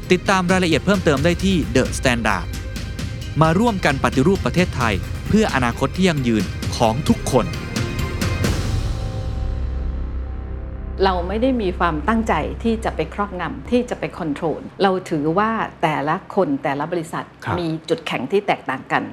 ิ ดตามรายละเอียดเพิ่มเติมได้ที่ The Standard มาร่วมกันปฏิรูปประเทศไทย เพื่ออนาคตที่ยั่งยืนของทุกคน เราไม่ได้มีความตั้งใจที่จะไปครอบงำที่จะไปคอนโทรล เราถือว่าแต่ละคนแต่ละบริษัทครับมีจุดแข็งที่แตกต่างกัน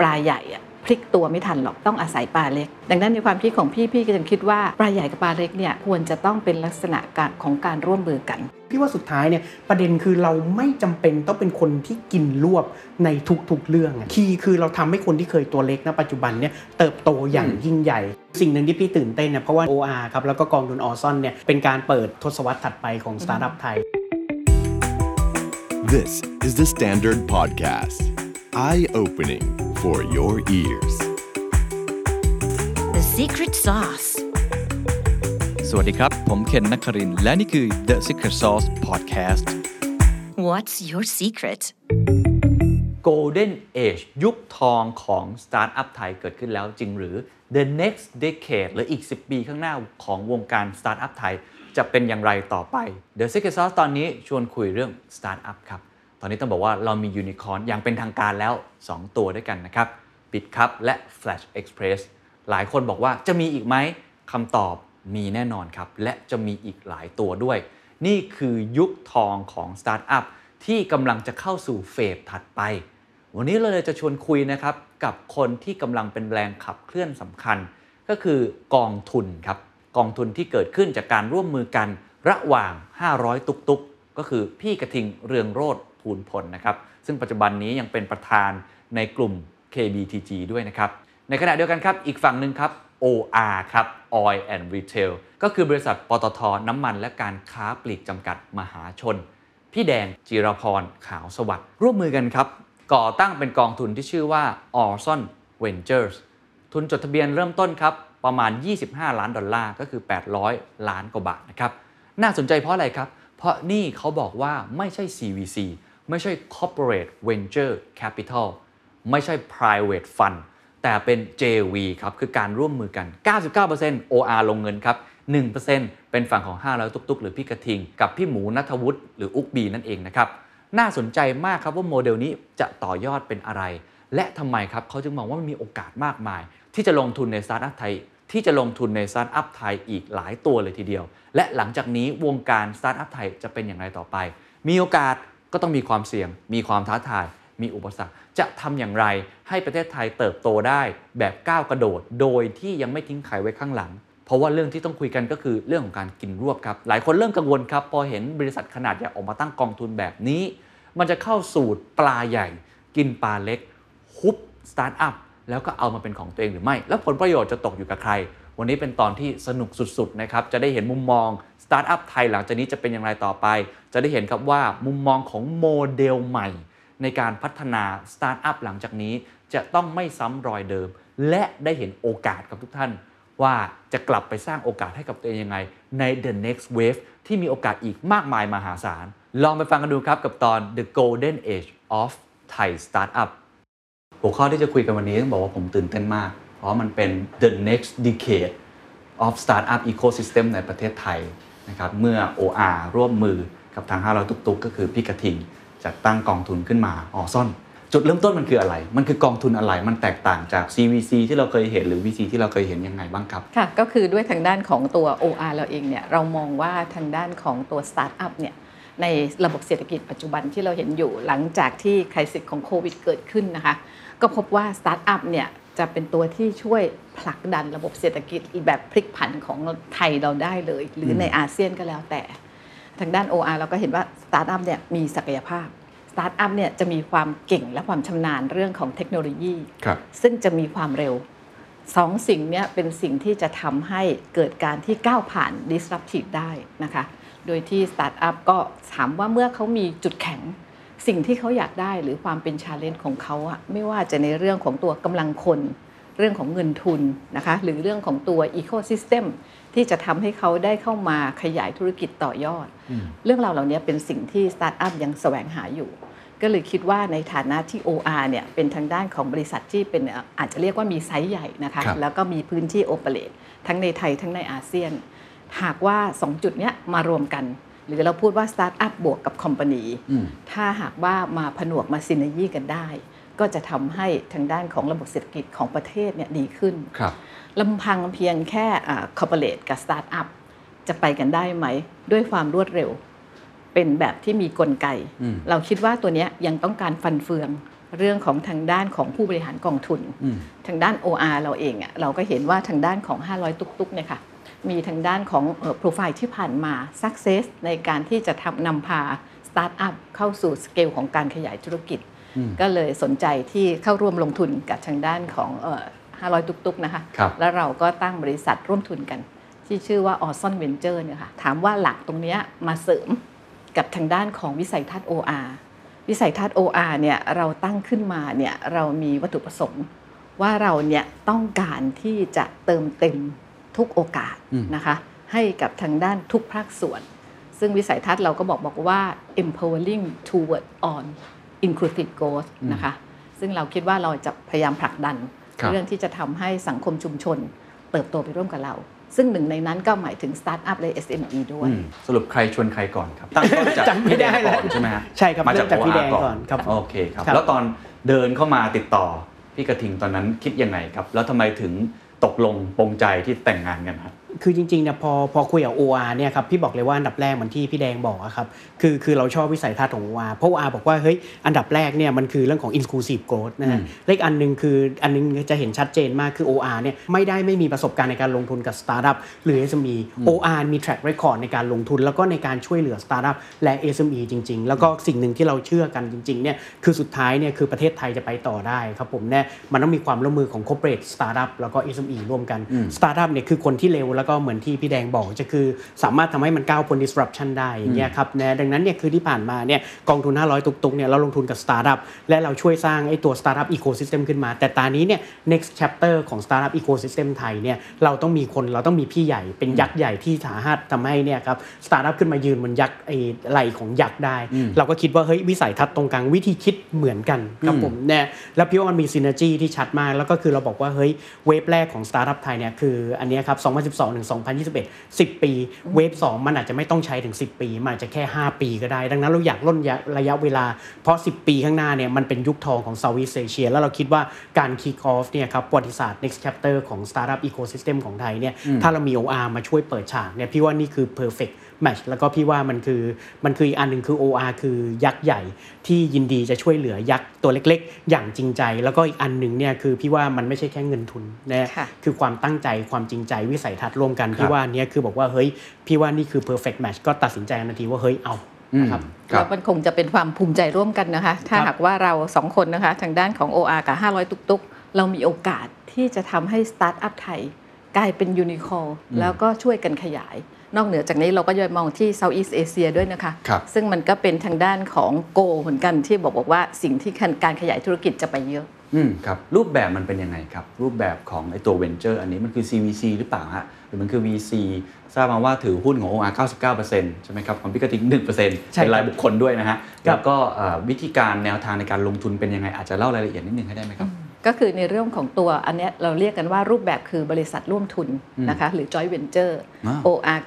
ปลาใหญ่อะ พลิกตัวไม่ทันหรอกต้องอาศัยปลาเล็ก ดังนั้นในความคิดของพี่พี่ก็ยังคิดว่าปลาใหญ่กับปลาเล็กเนี่ยควรจะต้องเป็นลักษณะการของการร่วมมือกันพี่ว่าสุดท้ายเนี่ยประเด็นคือเราไม่จำเป็นต้องเป็นคนที่กินรวบในทุกๆเรื่องอะคีย์คือเราทำให้คนที่เคยตัวเล็กณปัจจุบันเนี่ยเติบโตอย่างยิ่งใหญ่ สิ่งหนึ่งที่พี่ตื่นเต้นเนี่ยเพราะว่า OR ครับแล้วก็กองทุนออซอนเนี่ยเป็นการเปิดทศวรรษถัดไปของสตาร์ทอัพไทย This is the Standard Podcast. Eye opening for your ears. The secret sauce. สวัสดีครับ ผมเคนนักครินทร์และนี่คือ The Secret Sauce Podcast What's your secret? Golden Age ยุคทองของสตาร์ทอัพไทยเกิดขึ้นแล้วจริงหรือ The next decade หรืออีก 10 ปีข้างหน้าของวงการสตาร์ทอัพไทย จะเป็นอย่างไรต่อไป The Secret Sauce ตอนนี้ชวนคุยเรื่องสตาร์ทอัพครับ ตอนนี้ต้องบอกว่าเรามียูนิคอร์นอย่างเป็นทางการแล้ว 2 ตัวด้วยกันนะครับ Bitkub และ Flash Express หลายคนบอกว่าจะมีอีกไหมคำตอบมีแน่นอนครับ และจะมีอีกหลายตัวด้วย นี่คือยุคทองของสตาร์ทอัพที่กำลังจะเข้าสู่เฟสถัดไป วันนี้เราเลยจะชวนคุยนะครับ กับคนที่กำลังเป็นแรงขับเคลื่อนสำคัญ ก็คือกองทุนครับ กองทุนที่เกิดขึ้นจากการร่วมมือกันระหว่าง 500 ตุกตุกก็คือพี่กระทิงเรืองโรธ ภูลผลนะครับ ซึ่งปัจจุบันนี้ยังเป็นประธานในกลุ่ม KBTG ด้วยนะครับ ในขณะเดียวกันครับ อีกฝั่งหนึ่งครับ OR ครับ Oil and Retail ก็คือบริษัทปตทน้ำมันและการค้าปลีกจำกัดมหาชน พี่แดงจิรพรขาวสวัสดิ์ร่วมมือกันครับ ก่อตั้งเป็นกองทุนที่ชื่อว่า Orson Ventures ทุนจดทะเบียนเริ่มต้นครับ ประมาณ 25 ล้านดอลลาร์ก็คือ 800 ล้านกว่าบาทนะครับ น่าสนใจเพราะอะไรครับ เพราะนี่เขาบอกว่าไม่ใช่ CVC ไม่ใช่ Corporate Venture Capital ไม่ใช่ private fund แต่เป็น JV ครับ คือการร่วมมือกัน 99% OR ลงเงินครับ 1%เป็นฝั่งของ 500 ตุกๆ หรือพี่กระทิง กับพี่หมูณัฐวุฒิหรือ Ookbee นั่นเองนะครับ น่าสนใจมากครับว่าโมเดลนี้จะต่อยอดเป็นอะไร และทำไมครับเขาจึงมองว่ามันมีโอกาสมากมาย ที่จะลงทุนในสตาร์ทอัพไทย ที่จะลงทุนในสตาร์ทอัพไทยอีกหลายตัวเลยทีเดียว และหลังจากนี้วงการสตาร์ทอัพไทยจะเป็นอย่างไรต่อไป มีโอกาส ก็ต้องมีความเสี่ยง มีความท้าทาย มีอุปสรรค จะทำอย่างไรให้ประเทศไทยเติบโตได้แบบก้าวกระโดด โดยที่ยังไม่ทิ้งใครไว้ข้างหลัง เพราะว่าเรื่องที่ต้องคุยกันก็คือเรื่องของการกินรวบครับ หลายคนเริ่มกังวลครับ พอเห็นบริษัทขนาดใหญ่ออกมาตั้งกองทุนแบบนี้ มันจะเข้าสูตรปลาใหญ่ กินปลาเล็กฮุบสตาร์ทอัพแล้วก็เอามาเป็นของตัวเองหรือไม่ แล้วผลประโยชน์จะตกอยู่กับใคร วันนี้เป็นตอนที่สนุกสุดๆนะครับ จะได้เห็นมุมมอง สตาร์ทอัพไทยหลังจากนี้จะเป็นอย่างไรต่อไป จะได้เห็นครับว่ามุมมองของโมเดลใหม่ ในการพัฒนาสตาร์ทอัพหลังจากนี้ จะต้องไม่ซ้ำรอยเดิม และได้เห็นโอกาสกับทุกท่าน ว่าจะกลับไปสร้างโอกาสให้กับตัวเองยังไง ใน the next wave ที่มีโอกาสอีกมากมายมหาศาล ลองไปฟังกันดูครับกับตอน the golden age of Thai startup หัวข้อที่จะคุยกันวันนี้ต้องบอกว่าผมตื่นเต้นมาก เพราะมันเป็น the next decade of startup ecosystem ในประเทศไทย นะครับเมื่อ OR ร่วมมือกับทาง 500 ตุ๊กตุ๊กก็คือพี่กระทิงจัดตั้งกองทุนขึ้นมาออร์ซอน จุดเริ่มต้นมันคืออะไร มันคือกองทุนอะไร มันแตกต่างจาก CVC ที่เราเคยเห็นหรือ VC ที่เราเคยเห็นยังไงบ้างครับ ค่ะ ก็คือด้วยทางด้านของตัว OR เราเองเนี่ยเรามองว่าทางด้านของตัวสตาร์ทอัพเนี่ยในระบบเศรษฐกิจปัจจุบันที่เราเห็นอยู่หลังจากที่ crisis ของโควิดเกิดขึ้นนะคะ ก็พบว่าสตาร์ทอัพเนี่ย จะเป็นตัวที่ช่วยผลักดันระบบเศรษฐกิจแบบพลิกผันของไทยเราได้เลย หรือในอาเซียนก็แล้วแต่ ทางด้าน OR เราก็เห็นว่าสตาร์ทอัพเนี่ยมีศักยภาพสตาร์ทอัพเนี่ยจะมีความเก่งและความชำนาญเรื่องของเทคโนโลยีครับซึ่งจะมีความเร็วสองสิ่งเนี้ยเป็นสิ่งที่จะทำให้เกิดการที่ก้าวผ่าน disruptive ได้นะคะ โดยที่สตาร์ทอัพก็ถามว่าเมื่อเขามีจุดแข็ง สิ่งที่เขาอยากได้หรือความเป็น challenge ของเขาอะไม่ว่าจะในเรื่องของตัวกำลังคนเรื่องของเงินทุนนะคะหรือเรื่องของตัว ecosystem ที่จะทำให้เขาได้เข้ามาขยายธุรกิจต่อยอด เรื่องราวเหล่านี้เป็นสิ่งที่สตาร์ทอัพยังแสวงหาอยู่ ก็เลยคิดว่าในฐานะที่ OR เนี่ยเป็นทางด้านของบริษัทที่เป็นเอ่ออาจจะเรียกว่ามีไซส์ใหญ่นะคะครับแล้วก็มีพื้นที่ operate ทั้งในไทยทั้งในอาเซียน หากว่า 2 จุดเนี้ยมารวมกัน หรือเราพูดว่าสตาร์ทอัพบวกกับ company อืมถ้าหากว่ามาผนวกมา synergy กันได้ ก็จะทำให้ทางด้านของระบบเศรษฐกิจของประเทศเนี่ยดีขึ้นครับลำพังเพียงแค่ corporate กับสตาร์ทอัพจะไปกันได้ไหม ด้วยความรวดเร็ว เป็นแบบที่มีกลไกอืมเราคิดว่าตัวเนี้ยยังต้องการฟันเฟืองเรื่องของทางด้านของผู้บริหารกองทุนอืมทางด้าน OR เราเองอะเราก็เห็นว่าทางด้านของ 500 ตุ๊กตุ๊กๆเนี่ยค่ะ มีทางด้านของโปรไฟล์ที่ผ่านมา Success ในการที่จะทำนำพาสตาร์ทอัพเข้าสู่สเกลของการขยายธุรกิจ ก็เลยสนใจที่เข้าร่วมลงทุนกับทางด้านของเอ่อ500ตุ๊กตุ๊กๆนะคะครับแล้วเราก็ตั้งบริษัทร่วมทุนกัน ที่ชื่อว่า o s o n Venture เนี่ยค่ะถามว่าหลักตรงเนี้ยมาเสริมกับทางด้านของวิสัยทัศน์ OR วิสัยทัศน์ OR เนี่ยเราตั้งขึ้นมาเนี่ยเรามีวัตถุประสงค์ ว่าเราเนี่ยต้องการที่จะเติมเต็ม ทุกโอกาสอืมนะคะให้กับทางด้านทุกภาคส่วน ซึ่งวิสัยทัศน์เราก็บอกบอกว่า empowering toward on inclusive growth นะคะซึ่งเราคิดว่าเราจะพยายามผลักดันครับเรื่องที่จะทำให้สังคมชุมชนเติบโตไปร่วมกับเรา ซึ่งหนึ่งในนั้นก็หมายถึงสตาร์ทอัพและ SME ด้วยอืมสรุปใครชวนใครก่อนครับ ตั้งต้นจากจำไม่ได้พี่แงก่อนแล้วใช่ไหมฮะใช่ครับมาจากเริ่มจากพี่ OR แดงก่อนครับโอเคครับครับ แล้วตอนเดินเข้ามาติดต่อพี่กระทิงตอนนั้นคิดยังไงครับ แล้วทำไมถึง ตกลงปรงใจที่แต่งงานกันครับ คือจริงๆเนี่ยพอพอคุยกับ OR เนี่ยครับพี่บอกเลยว่าอันดับแรกเหมือนที่พี่แดงบอกอะครับคือคือเราชอบวิสัยทัศน์ของ OR เพราะ OR บอกว่าเฮ้ยอันดับแรกเนี่ยมันคือเรื่องของ inclusive growth นะฮะอืมเลขอันหนึ่งคืออันหนึงจะเห็นชัดเจนมากคือ OR เนี่ยไม่ได้ไม่มีประสบการณ์ในการลงทุนกับ startup หรือ SME OR มี track record ในการลงทุน แล้วก็ในการช่วยเหลือ startup และ SME จริง ๆ แล้วก็สิ่งหนึ่งที่เราเชื่อกันจริงๆเนี่ยคือสุดท้ายเนี่ยคือประเทศไทยจะไปต่อได้ครับผมเนี่ยมันต้องมีความร่วมมือของ corporate startup แล้วก็ SME ร่วมกันสตาร์ทอัพเนี่ยคือคนที่เร็วแล้วก็เหมือนที่พี่แดงบอกจะคือ สามารถทำให้มันก้าวพ้น disruption ได้อย่างเงี้ยครับนะดังนั้นเนี่ยคือที่ผ่านมาเนี่ยกองทุน 500 ตุ๊กๆเนี่ยเราลงทุนกับสตาร์ทอัพและเราช่วยสร้างไอ้ตัวสตาร์ทอัพ ecosystem ขึ้นมา แต่ตอนนี้เนี่ย next chapter ของสตาร์ทอัพ ecosystem ไทยเนี่ยเราต้องมีคนเราต้องมีพี่ใหญ่เป็นยักษ์ใหญ่ที่สามารถทำให้เนี่ยครับสตาร์ทอัพขึ้นมายืนบนยักษ์ไอ้ไหล่ของยักษ์ได้ เราก็คิดว่าเฮ้ยวิสัยทัศน์ตรงกลางวิธีคิดเหมือนกันครับผมเนี่ยแล้วพี่ว่ามันมี synergy ที่ชัดมากแล้วก็คือเราบอกว่าเฮ้ย wave แรกของสตาร์ทอัพไทยเนี่ยคืออันเนี้ยครับ2012ถึง2021 10 ปี wave 2มันอาจจะไม่ต้องใช้ถึง 10 ปี มันอาจจะแค่ 5 ปีก็ได้ ดังนั้นเราอยากร่นระยะเวลา เพราะ 10 ปีข้างหน้าเนี่ยมันเป็นยุคทองของ Southeast Asia แล้วเราคิดว่าการ kick off เนี่ยครับประวัติศาสตร์ next chapter ของ startup ecosystem ของไทยเนี่ยถ้าเรามี OR มาช่วยเปิดฉากเนี่ยพี่ว่านี่คือ perfect match แล้วก็พี่ว่ามันคือมันคืออีกอันหนึ่งคือ OR คือยักษ์ใหญ่ที่ยินดีจะช่วยเหลือยักษ์ตัวเล็กๆ อย่างจริงใจ แล้วก็อีกอันหนึ่งเนี่ยคือพี่ว่ามันไม่ใช่แค่เงินทุนนะค่ะคือความตั้งใจความจริงใจวิสัยทัศน์ร่วมกันครับพี่ว่าอันเนี้ยคือบอกว่าเฮ้ยพี่ว่านี่คือ perfect match ก็ตัดสินใจทันทีว่าเฮ้ยเอานะครับครัแล้บวมันคงจะเป็นความภูมิใจร่วมกันนะคะ ถ้าครับหากว่าเราสองคนนะคะ ทางด้านของ OR กับ 500 ตุกตุกๆ เรามีโอกาสที่จะทำให้สตาร์ทอัพไทย กลายเป็นยูนิคอร์นแล้วก็ช่วยกันขยาย นอกเหนือจากนี้เราก็ยังมองที่ Southeast Asia ด้วยนะคะครับซึ่งมันก็เป็นทางด้านของ goal เหมือนกันที่บอกบอกว่าสิ่งที่การขยายธุรกิจจะไปเยอะ อืมครับ รูปแบบมันเป็นยังไงครับ รูปแบบของไอ้ตัวเวนเจอร์อันนี้มันคือ CVC หรือเปล่าฮะหรือมันคือ VC ทราบมาว่าถือหุ้นของ OR 99%ใช่ไหมครับของพี่กระทิง1%เป็นรายบุคคลด้วยนะฮะครับแล้วก็เอ่อวิธีการแนวทางในการลงทุนเป็นยังไงอาจจะเล่ารายละเอียดนิดนึงให้ได้ไหมครับ ก็คือในเรื่องของตัวอันเนี้ยเราเรียกกันว่ารูปแบบคือบริษัทร่วมทุนนะคะหรือ joint venture อ่า OR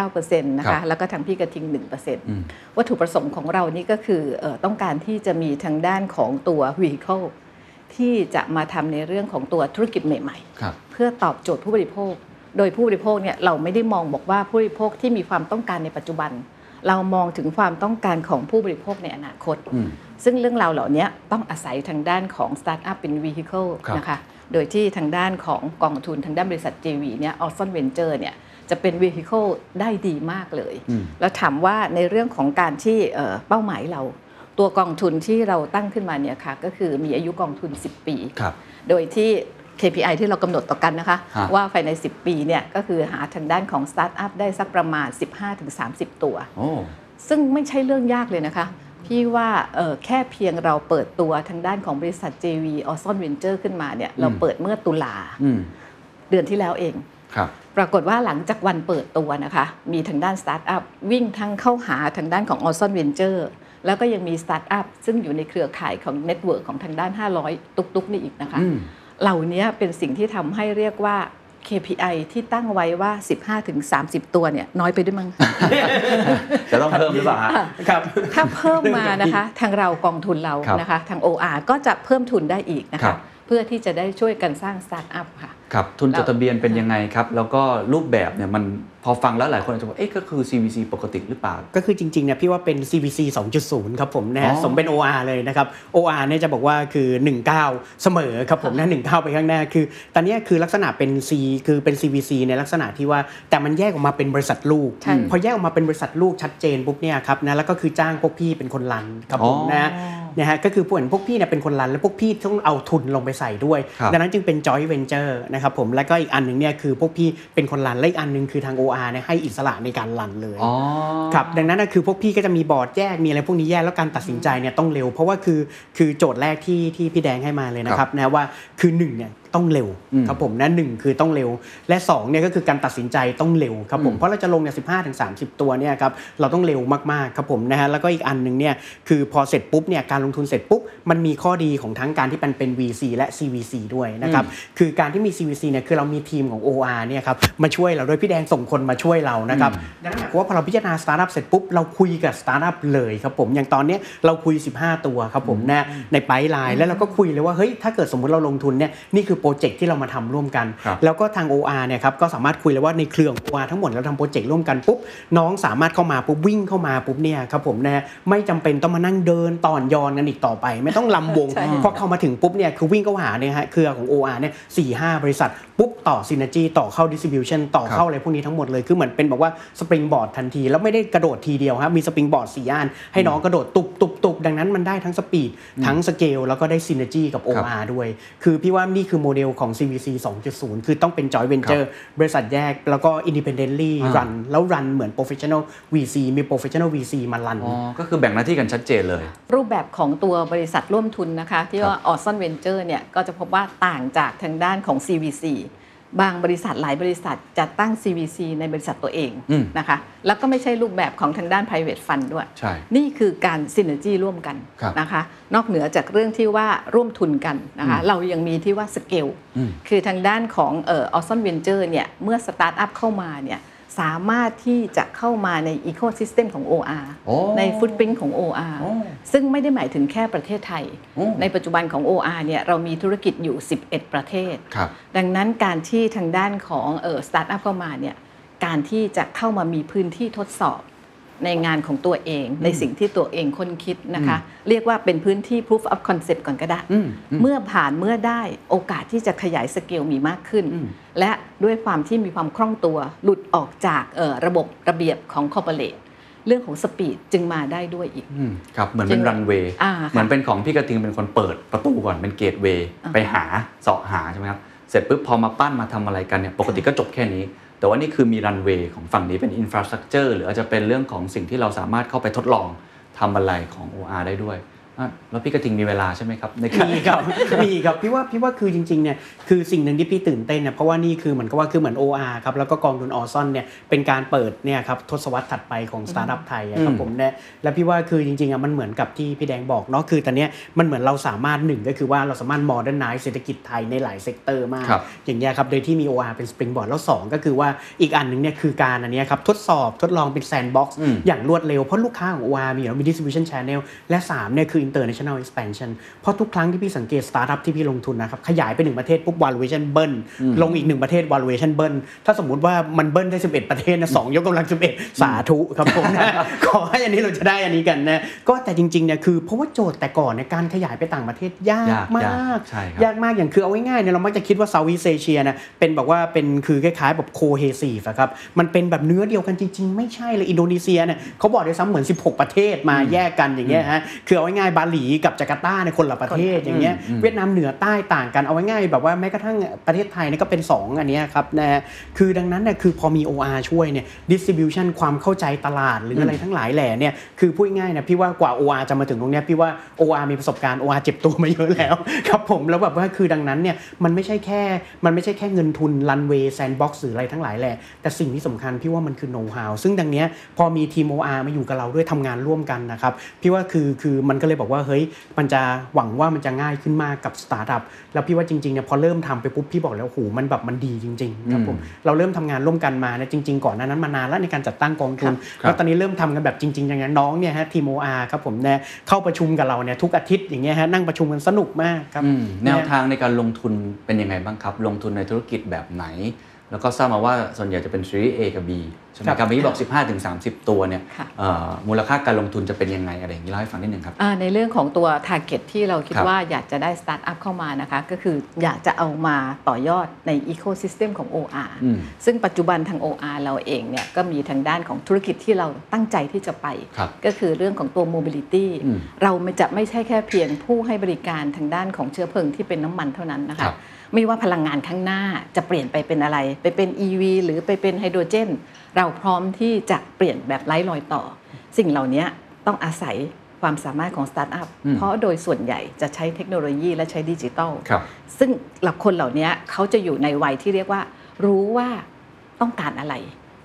99%นะครัคะบแล้วก็ทางพี่กระทิงอืม1%วัตถุประสงค์ของเรานี่ก็คือเออต้องการที่จะมีทางด้านของตัว vehicle ที่จะมาทำในเรื่องของตัวธุรกิจใหม่ๆครับเพื่อตอบโจทย์ผู้บริโภค โดยผู้บริโภคเนี่ยเราไม่ได้มองบอกว่าผู้บริโภคที่มีความต้องการในปัจจุบัน เรามองถึงความต้องการของผู้บริโภคในอนาคตอืม ซึ่งเรื่องราวเหล่านี้ต้องอาศัยทางด้านของสตาร์ทอัพเป็น vehicle ครับนะคะโดยที่ทางด้านของกองทุนทางด้านบริษัท JV เนี่ย ORZON Ventures เนี่ยจะเป็น vehicle ได้ดีมากเลยอืมแล้วถามว่าในเรื่องของการที่เอ่อเป้าหมายเราตัวกองทุนที่เราตั้งขึ้นมาเนี่ยค่ะก็คือมีอายุกองทุน 10 ปีครับโดยที่ KPI ที่เรากำหนดต่อกันนะคะฮะว่าภายใน 10 ปีเนี่ยก็คือหาทางด้านของสตาร์ทอัพได้สักประมาณ 15-30 ตัวโอ้ซึ่งไม่ใช่เรื่องยากเลยนะคะ พี่ว่าเอ่อแค่เพียงเราเปิดตัวทางด้านของบริษัท JV o s o n Venture ขึ้นมาเนี่ยเราเปิดเมื่อตุลาอืมเดือนที่แล้วเองครับปรากฏว่าหลังจากวันเปิดตัวนะคะ มีทางด้านสตาร์ทอัพวิ่งทั้งเข้าหาทางด้านของ o s o n Venture แล้วก็ยังมีสตาร์ทอัพซึ่งอยู่ในเครือข่ายของ network ของทางด้าน 500 ตุ๊กๆนี่อีกนะคะอืมเหล่านี้เป็นสิ่งที่ทำให้เรียกว่า KPI ที่ตั้งไว้ว่า 15-30ตัวเนี่ยน้อยไปด้วยมั้ง จะต้องเพิ่มหรือเปล่าฮะครับ ถ้าเพิ่มมานะคะ ทางเรากองทุนเราครับ นะคะ ทาง OR ก็จะเพิ่มทุนได้อีกนะคะครับ เพื่อที่จะได้ช่วยกันสร้างสตาร์ทอัพค่ะ ครับแล้วทุนจดทะเบียนเป็นยังไงครับ แล้วก็รูปแบบเนี่ยมันพอฟังแล้วหลายคนอาจจะบอกเอ๊ะก็คือ CVC ปกติหรือเปล่า ก็คือจริงๆเนี่ยพี่ว่าเป็น CVC 2.0 ครับผมนะฮะอ๋อสมเป็น OR เลยนะครับ OR เนี่ยจะบอกว่าคือ 19 เสมอครับผมนะ19 ไปข้างหน้าคือ ตอนเนี้ยคือลักษณะเป็น C คือเป็น CVC ในลักษณะที่ว่าแต่มันแยกออกมาเป็นบริษัทลูกใช่พอแยกออกมาเป็นบริษัทลูกชัดเจนปุ๊บเนี่ยครับนะแล้วก็คือจ้างพวกพี่เป็นคนรันครับผมอ๋อนะ นะฮะก็คือพวกพวกพี่เนี่ยเป็นคนรัน แล้วพวกพี่ต้องเอาทุนลงไปใส่ด้วยครับดังนั้นจึงเป็น joint venture นะครับผมแล้วก็อีกอันหนึ่งเนี่ยคือพวกพี่เป็นคนรันและอีกอันหนึ่งคือทาง OR เนี่ยให้อิสระในการรันเลยอ๋อครับดังนั้นนะคือพวกพี่ก็จะมีบอร์ดแยกมีอะไรพวกนี้แยกแล้วการตัดสินใจเนี่ยต้องเร็ว เพราะว่าคือคือโจทย์แรกที่ที่พี่แดงให้มาเลยนะครับนะว่าคือหนึ่งเนี่ยต้องเร็วอืมครับผมนะหนึ่งคือต้องเร็ว และสองเนี่ยก็คือการตัดสินใจต้องเร็วครับผมอืมเพราะเราจะลงเนี่ยสิบห้าถึงสามสิบตัวเนี่ยครับเราต้องเร็วมากๆครับผมนะฮะแล้วก็อีกอันหนึ่งเนี่ยคือพอเสร็จปุ๊บเนี่ยการลงทุนเสร็จปุ๊บมันมีข้อดีของทั้งการที่มันเป็น VC และ CVC ด้วยนะครับคือการที่มี CVC เนี่ยคือเรามีทีมของ OR เนี่ยครับมาช่วยเราโดยพี่แดงส่งคนมาช่วยเรานะครับดังนั้นหมายความว่าพอเราพิจารณาสตาร์ทอัพเสร็จปุ๊บเราคุยกับสตาร์ทอัพเลยครับผมอย่างตอนเนี้ยเราคุย 15 ตัวครับผมนะในไพไลน์แล้วเราก็คุยเลยว่าเฮ้ยถ้าเกิดสมมุติเราลงทุนเนี่ยนี่คือโปรเจกต์ที่เรามาทำร่วมกันครับแล้วก็ทาง OR เนี่ยครับก็สามารถคุยเลยว่าในเครือของ OR ทั้งหมดเราทำโปรเจกต์ร่วมกันปุ๊บน้องสามารถเข้ามาปุ๊บวิ่งเข้ามาปุ๊บเนี่ยครับผมนะไม่จำเป็นต้องมานั่งเดินต่อนยอนกันอีกต่อไป ไม่ต้องลำวงใช่พอเข้ามาถึงปุ๊บเนี่ยคือวิ่งเข้าหาเนี่ยฮะเครือของ OR เนี่ยสี่ห้าบริษัทปุ๊บต่อ synergy ต่อเข้า distribution ต่อเข้าอะไรพวกนี้ทั้งหมดเลยคือเหมือนเป็นบอกว่าspringboard ทันที แล้วไม่ได้กระโดดทีเดียวครับมี springboard สี่อันให้น้องกระโดดตุบตุบตุบดังนั้นมันได้ทั้ง speed ทั้งสเกลแล้วก็ได้ synergy กับ OR ด้วย คือพี่ว่านี่คือโมเดลของ CVC 2.0 คือต้องเป็น joint venture บริษัทแยก แล้วก็ independently อ่า run แล้ว run เหมือน professional VC มี professional VC มา run อ๋อก็คือแบ่งหน้าที่กันชัดเจนเลย รูปแบบของตัวบริษัทร่วมทุนนะคะ ที่ว่า o s o n Venture เนี่ยก็จะพบว่าต่างจากทางด้านของ CVC บางบริษัทหลายบริษัทจะตั้ง CVC ในบริษัทตัวเองอืมนะคะแล้วก็ไม่ใช่รูปแบบของทางด้าน private fund ด้วย ใช่ นี่คือการ synergy ร่วมกันครับนะคะ นอกเหนือจากเรื่องที่ว่าร่วมทุนกันนะคะเรายังมีที่ว่าสเกลอืม คือทางด้านของเออ o s o n Venture เนี่ยเมื่อสตาร์ทอัพเข้ามาเนี่ย สามารถที่จะเข้ามาใน ecosystem ของ OR โอ้ในฟุตปรินของ OR โอ้ซึ่งไม่ได้หมายถึงแค่ประเทศไทยโอ้ในปัจจุบันของ OR เนี่ยเรามีธุรกิจอยู่ 11 ประเทศครับดังนั้นการที่ทางด้านของเออสตาร์ทอัพเข้ามาเนี่ยการที่จะเข้ามามีพื้นที่ทดสอบ ในงานของตัวเอง ในสิ่งที่ตัวเองค้นคิดนะคะ เรียกว่าเป็นพื้นที่ proof of concept ก่อนก็ได้อืมอืมเมื่อผ่านเมื่อได้โอกาสที่จะขยายสเกลมีมากขึ้นอืมและด้วยความที่มีความคล่องตัว หลุดออกจากเอ่อระบบระเบียบของ corporate เรื่องของ speed จึงมาได้ด้วยอีกอืมครับเหมือนเป็นจริงรันเวย์อ่าค่ะเหมือนเป็นของพี่กระทิงเป็นคนเปิดประตูก่อนเป็น gateway อ่าไปหาเสาะหาใช่ไหมครับเสร็จปุ๊บพอมาปั้นมาทำอะไรกันเนี่ยปกติก็จบแค่นี้ แต่ว่านี่คือมีรันเวย์ของฝั่งนี้เป็น infrastructure หรืออาจจะเป็นเรื่องของสิ่งที่เราสามารถเข้าไปทดลองทำอะไรของ OR ได้ด้วย แล้วพี่กระทิงมีเวลาใช่ไหมครับในการมีครับมีครับพี่ว่าพี่ว่าคือจริงๆเนี่ยคือสิ่งหนึ่งที่พี่ตื่นเต้นเนี่ยเพราะว่านี่คือเหมือนกับว่าคือเหมือน OR ครับแล้วก็กองทุน ORZON เนี่ยเป็นการเปิดเนี่ยครับทศวรรษถัดไปของสตาร์ทอัพไทยอะครับอืมผมเนี่ยแล้วพี่ว่าคือจริงๆอะมันเหมือนกับที่พี่แดงบอกเนาะคือตอนเนี้ยมันเหมือนเราสามารถหนึ่งก็คือว่าเราสามารถ modernize เศรษฐกิจไทยในหลาย sector มากครับอย่างเงี้ยครับโดยที่มี OR เป็น springboard แล้วสองก็คือว่าอีกอันหนึ่งเนี่ยคือการอันเนี้ยครับทดสอบทดลองเป็น sandbox อืมอย่างรวดเร็วเพราะลูกค้าของ OR มีอยู่แล้วมี distribution channel และ3เนี่ยคือ international expansion เพราะทุกครั้งที่พี่สังเกตสตาร์ทอัพที่พี่ลงทุนนะครับขยายไปหนึ่งประเทศปุ๊บ valuation เบิ้ลลงอีกหนึ่งประเทศ valuation เบิ้ลถ้าสมมุติว่ามันเบิ้ลได้ 11 ประเทศนะสองยกกำลัง 11 สาธุครับผมนะขอให้อันนี้เราจะได้อันนี้กันนะก็แต่จริงๆเนี่ยคือเพราะว่าโจทย์แต่ก่อนเนี่ยการขยายไปต่างประเทศยากยากมากยากใช่ครับยากมากอย่างคือเอาง่ายๆเนี่ยเรามักจะคิดว่า Southeast Asia นะเป็นแบบว่าเป็นคือคล้ายๆแบบ cohesive ครับมันเป็นแบบเนื้อเดียวกันจริง ๆ ไม่ใช่เลยอินโดนีเซียเนี่ยเขาบอกด้วยซ้ำเหมือน 16 ประเทศมาแยกกันอย่างเงี้ยฮะคือเอาง่ายๆบาหลีกับจาการ์ตาเนี่ยคนละประเทศอย่างเงี้ยเวียดนามเหนือใต้ต่างกันเอาง่ายๆแบบว่าแม้กระทั่งประเทศไทยเนี่ยก็เป็น 2 อันเนี้ยครับนะฮะคือดังนั้นเนี่ยคือพอมี OR ช่วยเนี่ย distribution ความเข้าใจตลาดหรืออะไรทั้งหลายแหล่เนี่ยคือพูดง่ายๆนะพี่ว่ากว่า OR จะมาถึงตรงเนี้ยพี่ว่า OR มีประสบการณ์ OR เจ็บตัวมาเยอะแล้วครับผมแล้วแบบว่าคือดังนั้นเนี่ยมันไม่ใช่แค่มันไม่ใช่แค่เงินทุน runway sandbox หรืออะไรทั้งหลายแหล่แต่สิ่งที่สำคัญพี่ว่ามันคือโน้ตฮาวซึ่งดังเนี้ยพอมีทีม OR มาอยู่กับเราด้วยทำงานร่วมกันนะครับพี่ว่าคือคือมันก็เลยบอกว่าเฮ้ยมันจะหวังว่ามันจะง่ายขึ้นมากกับสตาร์ทอัพแล้วพี่ว่าจริงๆเนี่ยพอเริ่มทำไปปุ๊บพี่บอกแล้วโอ้โหมันแบบมันดีจริงๆครับผมเราเริ่มทำงานร่วมกันมาเนี่ยจริง ๆ ก่อนหน้านั้นมานานแล้วในการจัดตั้งกองทุนครับแล้วตอนนี้เริ่มทำกันแบบจริงๆอย่างนั้นน้องเนี่ยฮะทีม OR ครับผมเนี่ยเข้าประชุมกับเราเนี่ยทุกอาทิตย์อย่างเงี้ยฮะนั่งประชุมกันสนุกมากครับอืมแนวเยทางในการลงทุนเป็นยังไงบ้างครับ ลงทุนในธุรกิจแบบไหน แล้วก็ทราบมาว่าส่วนใหญ่จะเป็นซีรีส์ A กับ B ใช่ไหมครับครับเมื่อกี้บอก 15ถึง30 ตัวเนี่ยค่ะเอ่อมูลค่าการลงทุนจะเป็นยังไงอะไรอย่างนี้เล่าให้ฟังนิดนึงครับอ่าในเรื่องของตัว Target ที่เราคิดครับว่าอยากจะได้สตาร์ทอัพเข้ามานะคะก็คืออยากจะเอามาต่อยอดใน Ecosystem ของ OR อืมซึ่งปัจจุบันทาง OR เราเองเนี่ยก็มีทางด้านของธุรกิจที่เราตั้งใจที่จะไปครับก็คือเรื่องของตัว mobility อืมเราไม่จะไม่ใช่แค่เพียงผู้ให้บริการทางด้านของเชื้อเพลิงที่เป็นน้ำมันเท่านั้นนะครัคะบไม่ว่าพลังงานข้างหน้าจะเปลี่ยนไปเป็นอะไร ไปเป็น EV หรือไปเป็นไฮโดรเจน เราพร้อมที่จะเปลี่ยนแบบไร้รอยต่อ สิ่งเหล่านี้ต้องอาศัยความสามารถของสตาร์ทอัพอืมเพราะโดยส่วนใหญ่จะใช้เทคโนโลยีและใช้ดิจิทัลครับซึ่งหลักคนเหล่านี้เขาจะอยู่ในวัยที่เรียกว่า รู้ว่าต้องการอะไร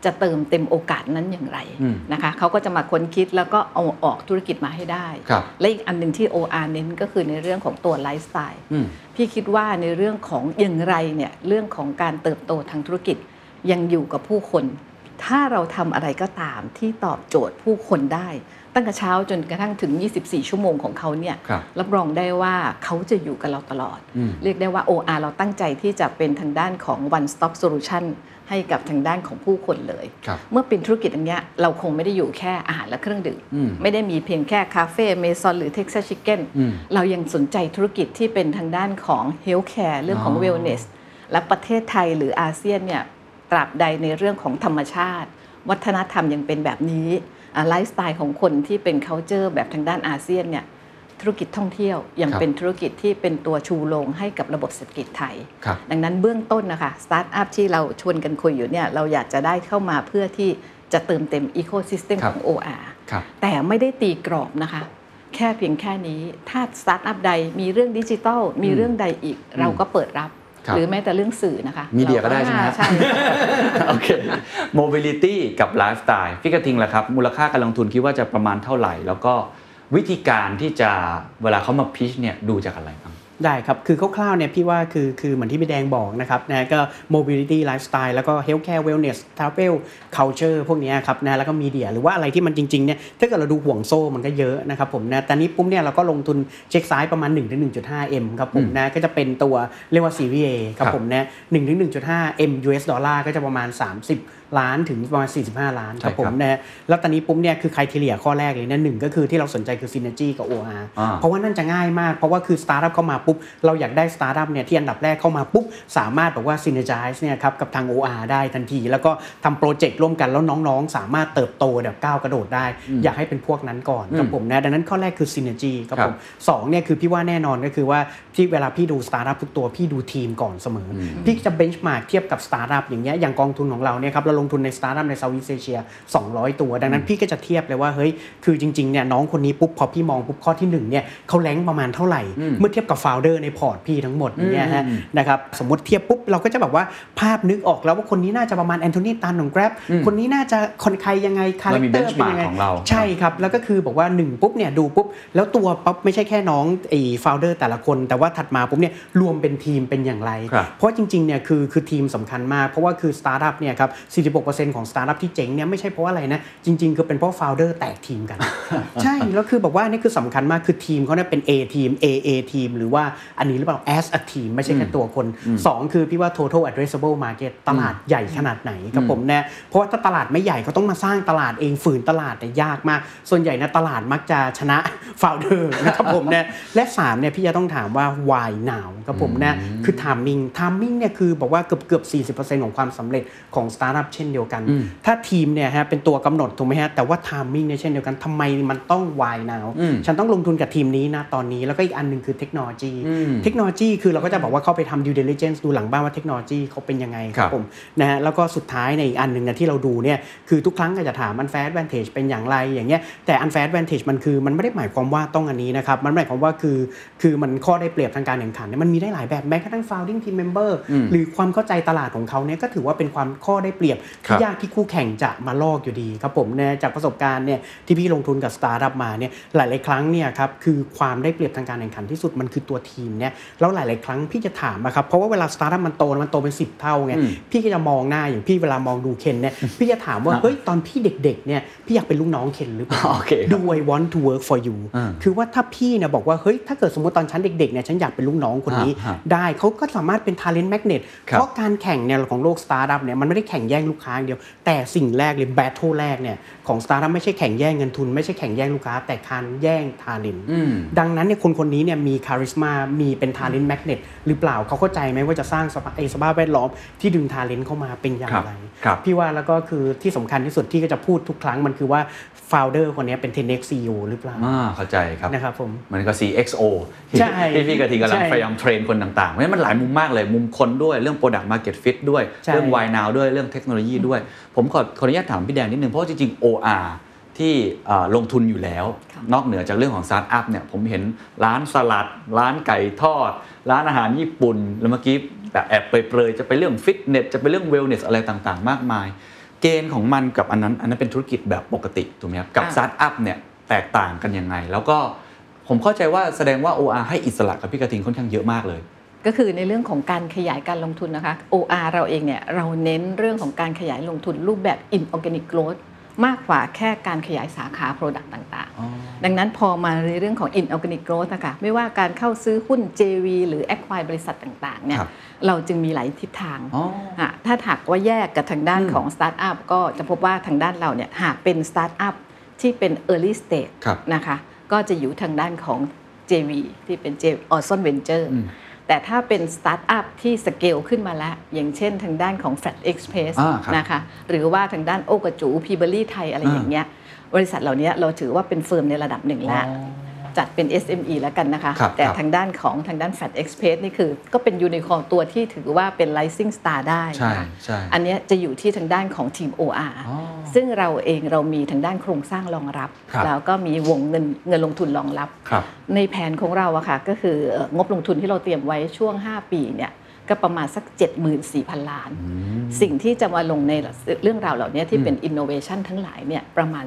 จะเติมเต็มโอกาสนั้นอย่างไรอืมนะคะเขาก็จะมาค้นคิดแล้วก็เอาออกธุรกิจมาให้ได้ครับและอีกอันหนึ่งที่ OR เน้นก็คือในเรื่องของตัวไลฟ์สไตล์อืมพี่คิดว่าในเรื่องของอย่างไรเนี่ยเรื่องของการเติบโตทางธุรกิจยังอยู่กับผู้คน ถ้าเราทำอะไรก็ตามที่ตอบโจทย์ผู้คนได้ ตั้งแต่เช้าจนกระทั่งถึง 24 ชั่วโมงของเขาเนี่ยครับรับรองได้ว่าเขาจะอยู่กับเราตลอดอืมเรียกได้ว่า OR เราตั้งใจที่จะเป็นทางด้านของ one stop solution ให้กับทางด้านของผู้คนเลยครับเมื่อเป็นธุรกิจอย่างเงี้ยเราคงไม่ได้อยู่แค่อาหารและเครื่องดื่มอืมไม่ได้มีเพียงแค่ Café Amazon หรือ Texas Chicken อืมเรายังสนใจธุรกิจที่เป็นทางด้านของ healthcare เรื่องของอ๋อ wellnessและประเทศไทยหรืออาเซียนเนี่ย ตราบใดในเรื่องของธรรมชาติ วัฒนธรรมยังเป็นแบบนี้ไลฟ์สไตล์ของคนที่เป็น c u เจอร์แบบทางด้านอาเซียนเนี่ยธุรกิจท่องเที่ยวยังครับเป็นธุรกิจที่เป็นตัวชูโรงให้กับระบบเศรษฐกิจไทยครับดังนั้นเบื้องต้นนะคะสตาร์ทอัพที่เราชวนกันคุยอยู่เนี่ยเราอยากจะได้เข้ามาเพื่อที่จะเติมเต็มอีโค y ิสเต็มครับของ OR ครับแต่ไม่ได้ตีกรอบนะคะ แค่เพียงแค่นี้ถ้าสตาร์ทอัพใดมีเรื่องดิจิทัลมีเรื่องใดอีกเราก็เปิดรับครับ หรือแม้แต่เรื่องสื่อนะคะ media ก็ได้ใช่ไหมฮะใช่โอเค mobility กับไลฟ์สไตล์พี่กระทิงล่ะครับ มูลค่าการลงทุนคิดว่าจะประมาณเท่าไหร่ แล้วก็วิธีการที่จะเวลาเขามา pitch เนี่ยดูจากอะไรบ้าง ได้ครับ คือคร่าวๆเนี่ยพี่ว่าคือคือเหมือนที่พี่แดงบอกนะครับนะก็ mobility lifestyle แล้วก็ healthcare wellness travel culture พวกเนี้ยครับนะแล้วก็ media หรือว่าอะไรที่มันจริงๆเนี่ยถ้าเกิดเราดูห่วงโซ่มันก็เยอะนะครับผมนะแต่นี้ปุ๊บเนี่ยเราก็ลงทุนcheque size ประมาณ 1-1.5 M ครับผมนะก็จะเป็นตัวเรียกว่า Series A ครับครับผมนะ1-1.5 M US ดอลลาร์ก็จะประมาณ 30ล้านถึงประมาณ 45 ล้านครับใช่ผครับผมนะแล้วตอนนี้ปุ๊บเนี่ยคือ criteria ข้อแรกเลยนะหนึ่งก็คือที่เราสนใจคือ synergy กับ OR อ่าเพราะว่านั่นจะง่ายมาก เพราะว่าคือสตาร์ทอัพเข้ามาปุ๊บ เราอยากได้สตาร์ทอัพเนี่ยที่อันดับแรกเข้ามาปุ๊บ สามารถบอกว่า synergize เนี่ยครับกับทาง OR ได้ทันที แล้วก็ทำโปรเจกต์ร่วมกันแล้วน้องๆ สามารถเติบโตแบบก้าวกระโดดได้ อยากให้เป็นพวกนั้นก่อนครับผมนะดังนั้นข้อแรกคือ synergy ครับผมสองเนี่ยคือพี่ว่าแน่นอนก็คือว่าที่เวลาพี่ดูสตาร์ทอัพทุกตัวพี่ดูทีมก่อนเสมออพี่จะ benchmark เทียบกับสตาร์ทอัพอย่างเงี้ยอย่างกองทุนของเราเนี่ยครับเราลงทุนในสตาร์ทอัพใน Southeast Asia 200 ตัว ดังนั้นพี่ก็จะเทียบเลยว่าเฮ้ยคือจริงๆเนี่ยน้องคนนี้ปุ๊บพอพี่มองปุ๊บข้อที่หนึ่งเนี่ยเขาแรงประมาณเท่าไหร่ เมื่อเทียบกับ founder ในพอร์ตพี่ทั้งหมดอย่างเงี้ยฮะนะครับสมมติเทียบปุ๊บเราก็จะแบบว่าภาพนึกออกแล้วว่าคนนี้น่าจะประมาณแอนโทนีตันของ Grab คนนี้น่าจะคนใครยังไง character เรามีเป็นยังไง benchmark ของเราใช่ครับแล้วก็คือบอกว่า1ปุ๊บเนี่ยดูปุ๊บแล้วตัวป๊อปไม่ใช่แค่น้องไอ้ founder แต่ละคน แต่ว่าถัดมาปุ๊บเนี่ยรวมเป็นทีมเป็นอย่างไรครับเพราะจริงๆเนี่ยคือคือทีมสำคัญมาก เพราะว่าคือสตาร์ทอัพเนี่ยครับ46%ของสตาร์ทอัพที่เจ๋งเนี่ยไม่ใช่เพราะอะไรนะ จริง ๆ คือเป็นเพราะ founder แตกทีมกัน ใช่ แล้วคือบอกว่านี่คือสำคัญมากคือทีมเขาเนี่ยเป็น A ทีม AA ทีมหรือว่าอันนี้หรือเปล่า as a team ไม่ใช่แค่ตัวคน 2 คือพี่ว่า total addressable market ตลาดใหญ่ขนาดไหนครับผมแน่เพราะว่าถ้าตลาดไม่ใหญ่เขาต้องมาสร้างตลาดเองฝืนตลาดแต่ยยากมาก ส่วนใหญ่นะตลาดมักจะชนะ founder นะครับผมเนี่ยและ3เนี่ยพี่จะต้องถามว่า why now ครับผมเนี่ยคือ timing timing เนี่ยคือบอกว่าเกือบเกือบ40%ของความสำเร็จของสตาร์ทอัพเช่นเดียวกัน ถ้าทีมเนี่ยฮะเป็นตัวกำหนดถูกไหมฮะแต่ว่า timing เนี่ยเช่นเดียวกันทำไมมันต้อง why now ฉันต้องลงทุนกับทีมนี้นะตอนนี้แล้วก็อีกอันหนึ่งคือเทคโนโลยี เทคโนโลยีคือเราก็จะบอกว่าเข้าไปทำ due diligence ดูหลังบ้านว่าเทคโนโลยีเขาเป็นยังไงคครัรับบผมนะฮะแล้วก็สุดท้ายในอีกอันหนึ่งนะที่เราดูเนี่ยคือทุกครั้งก็จะถาม unfair advantage เป็นอย่างไรอย่างเงี้ยแต่ unfair advantage มันคือมันไม่ได้หมายความว่าต้องอันนี้นะครับมันหมายความว่าคือคือมันข้อได้เปรียบทางการแข่งขันเนี่ยมันมีได้หลายแบบแม้กระทั่ง founding team member หรือความเข้าใจตลาดของเขาเนี่ยก็ถือว่าเป็นความข้อได้เปรียบครัที่บยากที่คู่แข่งจะมาลอกอยู่ดีครับผมเนี่ยจากประสบการณ์เนี่ยที่พี่ลงทุนกับสตาร์ทอัพมาเนี่ยหลาย ๆ ครั้งเนี่ยครับคือความได้เปรียบทางการแข่งขันที่สุดมันคือตัวทีมเนี่ยแล้วหลาย ๆ ครั้งพี่จะถามนะครับเพราะว่าเวลาสตาร์ทอัพมันโตมันโตเป็น 10 เท่าไงพี่ก็จะมองหน้าอย่างพี่เวลามองดูเคนเนี่ยพี่จะถามว่าเฮ้ยตอนพี่เด็ก ๆ เนี่ยพี่อยากเป็นลูกน้องเคนหรือเปล่าโอเคครับ Do I want to work for you อ่าคือว่าถ้าพี่เนี่ยบอกว่าเฮ้ยถ้าเกิดสมมติตอนฉันเด็ก ๆ เนี่ยฉันอยากเป็นลูกน้องคนนี้อ่าฮะได้เขาก็สามารถเป็น talent magnet ครับเพราะการแข่งเนี่ยของโลกสตาร์ทอัพเนี่ยมันไม่ได้แข่งแย่งลูกค้าอย่างเดียว แต่สิ่งแรกเลย battle แรกเนี่ยของสตาร์ทอัพไม่ใช่แข่งแย่งเงินทุน ไม่ใช่แข่งแย่งลูกค้า แต่การแย่ง talent อืมดังนั้นเนี่ยคนคนนี้เนี่ยมีคาริสมามีเป็น talent magnet หรือเปล่าเขาเข้าใจไหมว่าจะสร้างสภาไอ้สภาพแวดล้อมที่ดึง talent เข้ามาเป็นอย่างไรครับพี่ว่าแล้วก็คือที่สำคัญที่สุดที่ก็จะพูดทุกครั้งมันคือว่า founder คนนี้เป็น 10x CEO หรือเปล่าอ่าเข้าใจครับนะครับผมเหมือนกับ CXO ที่ใช่ที่พี่กะทิกำลังใช่พยายามเทรนคนต่างๆเพราะฉะนั้นมันหลายมุมมากเลยมุมคนด้วยเรื่อง Product Market Fit ด้วยใช่เรื่อง Why Now ด้วยเรื่องเทคโนโลยีด้วย ผมขอขออนุญาตถามพี่แดงนิดนึง เพราะว่าจริงๆ OR ที่เอ่อลงทุนอยู่แล้วค่ะนอกเหนือจากเรื่องของสตาร์ทอัพเนี่ยผมเห็นร้านสลัด ร้านไก่ทอด ร้านอาหารญี่ปุ่น แล้วเมื่อกี้แบบแอบเปรยๆจะไปเรื่องฟิตเนสจะไปเรื่อง wellness อะไรต่างๆ มากมาย เกณฑ์ของมันกับอันนั้น อันนั้นเป็นธุรกิจแบบปกติถูกไหมครับกับอ่าสตาร์ทอัพเนี่ยแตกต่างกันยังไง แล้วก็ผมเข้าใจว่าแสดงว่า OR ให้อิสระกับพี่กระทิงค่อนข้างเยอะมากเลย ก็คือในเรื่องของการขยายการลงทุนนะคะ OR เราเองเนี่ยเราเน้นเรื่องของการขยายลงทุนรูปแบบ inorganic growth มากกว่าแค่การขยายสาขา Product ต่างๆ ดังนั้นพอมาในเรื่องของ inorganic growth นะคะไม่ว่าการเข้าซื้อหุ้น JV หรือ acquire บริษัทต่างๆเนี่ยครับเราจึงมีหลายทิศทางอ๋ออะถ้าถากว่าแยกกับทางด้านอืมของสตาร์ทอัพก็จะพบว่าทางด้านเราเนี่ยหากเป็นสตาร์ทอัพที่เป็น early stage ครับนะคะก็จะอยู่ทางด้านของ JV ที่เป็น J o z o n Venture อืม แต่ถ้าเป็นสตาร์ทอัพที่สเกลขึ้นมาแล้ว อย่างเช่นทางด้านของ Flash Express อ่าครับนะคะหรือว่าทางด้านโอ้กะจู๋ พีเบอร์รี่ไทยอะไรอย่างเงี้ยบริษัทเหล่านี้เราถือว่าเป็น firm ในระดับหนึ่งแล้ว จัดเป็น SME แล้วกันนะคะครับแต่ครับทางด้านของทางด้าน Flash Express นี่คือ ก็เป็นยูนิคอร์นตัวที่ถือว่าเป็น Rising Star ได้ใช่ค่ะใช่อันเนี้ยจะอยู่ที่ทางด้านของทีม OR อ๋อซึ่งเราเองเรามีทางด้านโครงสร้างรองรับครับแล้วก็มีวงเงินเงินลงทุนรองรับครับในแผนของเราอะค่ะก็คือเอ่องบลงทุนที่เราเตรียมไว้ช่วง 5 ปีเนี่ย ก็ประมาณสัก 74,000 ล้าน สิ่งที่จะมาลงในเรื่องราวเหล่านี้ที่เป็น innovation ทั้งหลายเนี่ยประมาณ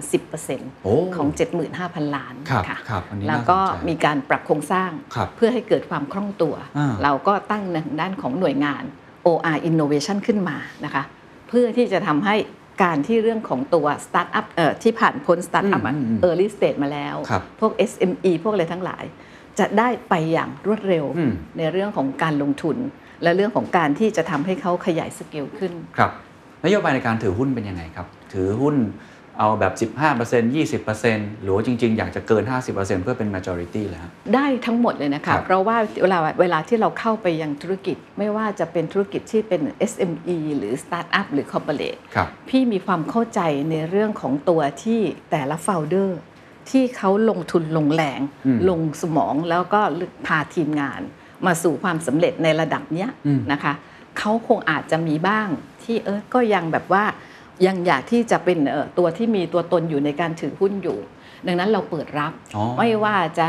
โอ้10%ของ 75,000 ล้านครับค่ะครับอันนี้แล้วก็น่าสนใจมีการปรับโครงสร้างครับเพื่อให้เกิดความคล่องตัวอ่าเราก็ตั้งทางด้านของหน่วยงาน OR Innovation ขึ้นมานะคะเพื่อที่จะทำให้การที่เรื่องของตัวสตาร์ทอัพเอ่อที่ผ่านพ้นสตาร์ทอัพอืมอืม early stage มาแล้วครับพวก SME พวกอะไรทั้งหลาย จะได้ไปอย่างรวดเร็วอืมในเรื่องของการลงทุน และเรื่องของการที่จะทำให้เขาขยายสเกลขึ้นครับนโยบายในการถือหุ้นเป็นยังไงครับ ถือหุ้นเอาแบบ 15% 20%หรือว่าจริง ๆ อยากจะเกิน 50%เพื่อเป็น majority เลยครับได้ทั้งหมดเลยนะครัคะบเพราะว่าเวลาเวลาที่เราเข้าไปยังธุรกิจ ไม่ว่าจะเป็นธุรกิจที่เป็น SME หรือ Startup หรือ Corporate ครับพี่มีความเข้าใจในเรื่องของตัวที่แต่ละ founder ที่เขาลงทุนลงแรงอืมลงสมองแล้วก็พาทีมงาน มาสู่ความสำเร็จในระดับเนี้ยอืมนะคะเขาคงอาจจะมีบ้างที่เออก็ยังแบบว่ายังอยากที่จะเป็นเอ่อตัวที่มีตัวตนอยู่ในการถือหุ้นอยู่ ดังนั้นเราเปิดรับอ๋อไม่ว่าจะ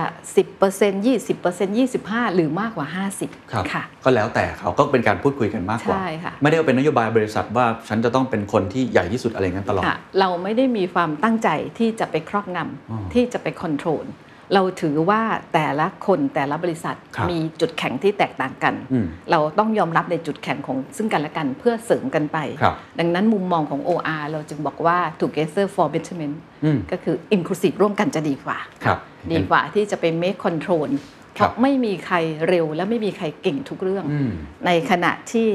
10% 20% 25 หรือมากกว่า 50ครับค่ะก็แล้วแต่เขาก็เป็นการพูดคุยกันมากกว่าใช่ค่ะไม่ได้ว่าเป็นนโยบายบริษัทว่าฉันจะต้องเป็นคนที่ใหญ่ที่สุดอะไรงั้นตลอดค่ะเราไม่ได้มีความตั้งใจที่จะไปครอบงอ๋อำที่จะไปคอนโทรล เราถือว่าแต่ละคนแต่ละบริษัทครับมีจุดแข็งที่แตกต่างกันอืมเราต้องยอมรับในจุดแข็งของซึ่งกันและกันเพื่อเสริมกันไปครับดังนั้นมุมมองของ OR เราจึงบอกว่า together for betterment อืมก็คือ inclusive ร่วมกันจะดีกว่าครับดีกว่าที่จะไป make control เพครับราะไม่มีใครเร็วและไม่มีใครเก่งทุกเรื่องอืมในขณะที่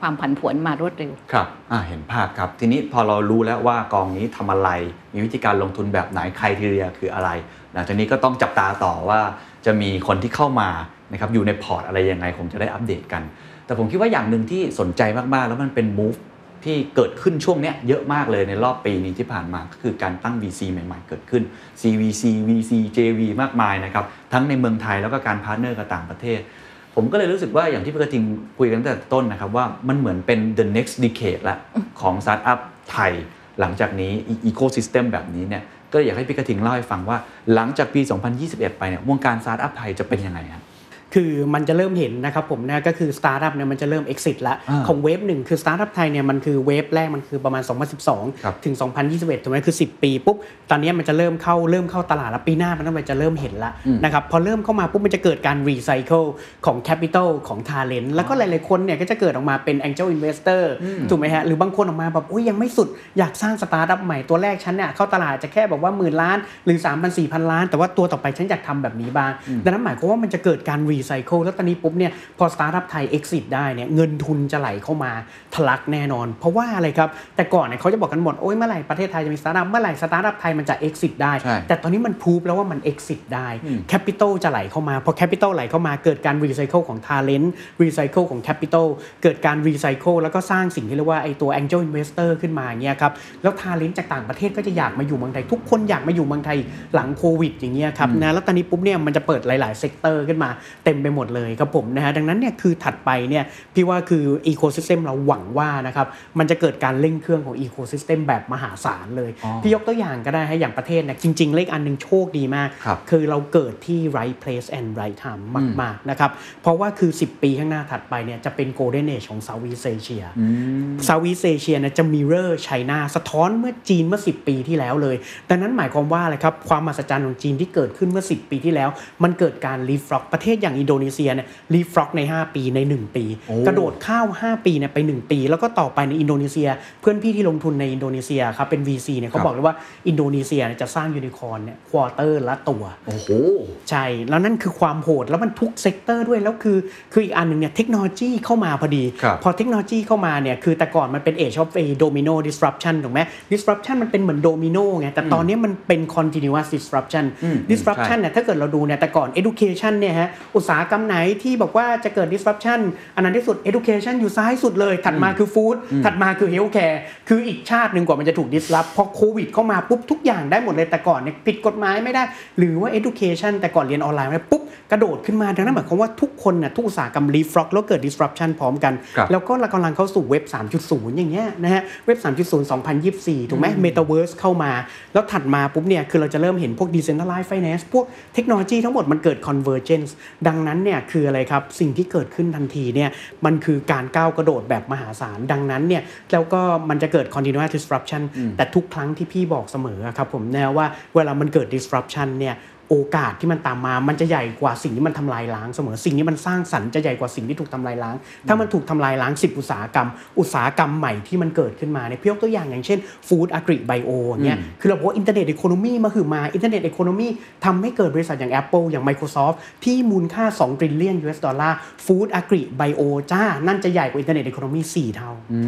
ความผันผวนมารวดเร็ว ครับอ่าเห็นภาพครับ ทีนี้พอเรารู้แล้วว่ากองนี้ทำอะไร มีวิธีการลงทุนแบบไหน criteria คืออะไร หลังจากนี้ก็ต้องจับตาต่อว่าจะมีคนที่เข้ามานะครับอยู่ในพอร์ตอะไรยังไงคงจะได้อัปเดตกัน แต่ผมคิดว่าอย่างหนึ่งที่สนใจมากๆ แล้วมันเป็น move ที่เกิดขึ้นช่วงนี้เยอะมากเลยในรอบปีนี้ที่ผ่านมาก็คือการตั้ง VC ใหม่ๆ เกิดขึ้น CVC VC JV มากมายนะครับทั้งในเมืองไทยแล้วก็การ partner กับต่างประเทศ ผมก็เลยรู้สึกว่าอย่างที่พี่กระทิงคุยกันตั้งแต่ต้นนะครับว่ามันเหมือนเป็น the next decade ละของสตาร์ทอัพไทย หลังจากนี้อีโค y ิสเต็มแบบนี้เนี่ย ก็อยากให้พี่กระทิงเล่าให้ฟังว่าหลังจากปี 2021 ไปเนี่ยวงการสตาร์ทอัพไทยจะเป็นยังไงครับ คือมันจะเริ่มเห็นนะครับผมนะก็คือสตาร์ทอัพเนี่ยมันจะเริ่ม exit ละอ่าของ wave หนึ่งคือสตาร์ทอัพไทยเนี่ยมันคือ wave แรกมันคือประมาณครับ2012 ถึง 2021ถูกไหมคือ 10 ปีปุ๊บตอนนี้มันจะเริ่มเข้าเริ่มเข้าตลาดแล้วปีหน้ามันต้องไปจะเริ่มเห็นละอืมนะครับพอเริ่มเข้ามาปุ๊บมันจะเกิดการรีไซเคิลของ capital ของ Talent แล้วก็หลายๆคนเนี่ยก็จะเกิดออกมาเป็น Angel Investor ถูกไหมฮะหรือบางคนออกมาแบบอุ้ยยังไม่สุดอยากสร้างสตาร์ทอัพใหม่ตัวแรกฉันเนี่ยเข้าตลาดจะแค่แบบว่าหมื่นล้านหรือ3 0 0 0 4,000 ล้าน แต่ว่าตัวต่อไปฉันอยากทำแบบนี้บ้างดังนั้นหมายความว่ามันจะเกิดการรีไซเคิลแล้วตอนนี้ปุ๊บเนี่ยพอสตาร์ทอัพไทย exit ได้เนี่ยเงินทุนจะไหลเข้ามาทะลักแน่นอน เพราะว่าอะไรครับ แต่ก่อนเนี่ยเขาจะบอกกันหมด โอ้ยเมื่อไหร่ประเทศไทยจะมีสตาร์ทอัพเมื่อไหร่สตาร์ทอัพไทยมันจะ exit ได้ใช่แต่ตอนนี้มันพูฟแล้วว่ามัน exit ได้อืม capital จะไหลเข้ามาพอ capital ไหลเข้ามาเกิดการรีไซเคิลของ Talent รีไซเคิลของ capital เกิดการรีไซเคิลแล้วก็สร้างสิ่งที่เรียกว่าไอตัว Angel Investor ขึ้นมาอย่างเงี้ยครับแล้ว Talent จากต่างประเทศก็จะอยากมาอยู่เมืองไทยทุกคนอยากมาอยู่เมืองไทยหลังโควิดอย่างเงี้ยครับนะแล้วตอนนี้ปุ๊บเนี่ยมันจะเปิดหลาย ๆ sector ขึ้นมาเต็มไปหมดเลยครับผมนะฮะดังนั้นเนี่ยคือถัดไปเนี่ยพี่ว่าคืออีโค y ิสเต็มเราหวังว่านะครับมันจะเกิดการเร่งเครื่องของอีโค y ิสเต็มแบบมหาศาลเลยอ๋อพี่ยกตัวอย่างก็ได้ให้อย่างประเทศเนี่ยจริง ๆ เลขอันหนึงโชคดีมากครับคือเราเกิดที่ right place and right time มากๆนะครับเพราะว่าคือ 10 ปีข้างหน้าถัดไปเนี่ยจะเป็น golden age ของ Southeast Asia Southeast Asia เนี่ยจะ mirror China สะท้อนเมื่อจีนเมื่อ 10 ปีที่แล้วเลยดังนั้นหมายความว่าอะไรครับความมหัศจรรย์ของจีนที่เกิดขึ้นเมื่อ 10 ปีที่แล้ว มันเกิดการ leapfrog ประเทศอย่างอินโดนีเซียเนี่ย leapfrog ใน 5 ปีใน 1 ปีโอ้กระโดดข้าม 5 ปีเนี่ยไป 1 ปี แล้วก็ต่อไปในอินโดนีเซีย เพื่อนพี่ที่ลงทุนในอินโดนีเซียครับเป็น VC เนี่ยเขาบอกเลยว่าอินโดนีเซียเนี่ยจะสร้างยูนิคอร์นเนี่ย quarter ละตัวโอ้โหใช่ แล้วนั่นคือความโหดแล้วมันทุก sector ด้วยแล้วคือคืออีกอันหนึ่งเนี่ยเทคโนโลยีเข้ามาพอดีครับพอเทคโนโลยีเข้ามาเนี่ยคือแต่ก่อนมันเป็น age of a domino disruption ถูกไหม disruption มันเป็นเหมือนโดมิโนไงแต่ตอนนี้มันเป็น continuous disruption อืม disruption เนี่ยถ้าเกิดเราดูเนี่ยแต่ก่อน education เนี่ยฮะอุตสาหกรรมไหนที่บอกว่าจะเกิด disruption อันนั้นที่สุด education อยู่ซ้ายสุดเลย ถัดมาคือ food ถัดมาคือ healthcare คืออีกชาติหนึ่งกว่ามันจะถูก disrupt พอโควิดเข้ามาปุ๊บทุกอย่างได้หมดเลยแต่ก่อนเนี่ยผิดกฎหมายไม่ได้ หรือว่า education แต่ก่อนเรียนออนไลน์ไม่ได้ปุ๊บกระโดดขึ้นมาดังนั้นหมายความว่าทุกคนน่ะทุกอุตสาหกรรม leapfrog แล้วเกิด disruption พร้อมกันครับแล้วก็เรากำลังเข้าสู่เว็บ 3.0 อย่างเงี้ยนะฮะเว็บ 3.0 2024 ถูกไหม Metaverse เข้ามา แล้วถัดมาปุ๊บเนี่ยคือเราจะเริ่มเห็นพวก decentralized finance พวกเทคโนโลยีทั้งหมดมันเกิด convergence ดังนั้นเนี่ยคืออะไรครับสิ่งที่เกิดขึ้นทันทีเนี่ยมันคือการก้าวกระโดดแบบมหาศาล ดังนั้นเนี่ยแล้วก็มันจะเกิด continuous disruption แต่ทุกครั้งที่พี่บอกเสมออะครับผมแนวว่าเวลามันเกิด disruption เนี่ย โอกาสที่มันตามมา มันจะใหญ่กว่าสิ่งที่มันทำลายล้างเสมอ สิ่งที่มันสร้างสรรค์จะใหญ่กว่าสิ่งที่ถูกทำลายล้าง ถ้ามันถูกทำลายล้าง 10 อุตสาหกรรม อุตสาหกรรมใหม่ที่มันเกิดขึ้นมาเนี่ยพี่ยกตัวอย่างอย่างเช่น Food Agri Bio อย่างเงี้ยคือเราบอกว่า internet economy มาคือมา internet economy ทำให้เกิดบริษัทอย่าง Apple อย่าง Microsoft ที่มูลค่า2 trillion US dollar Food Agri Bio จ้านั่นจะใหญ่กว่า internet economy 4เท่าอื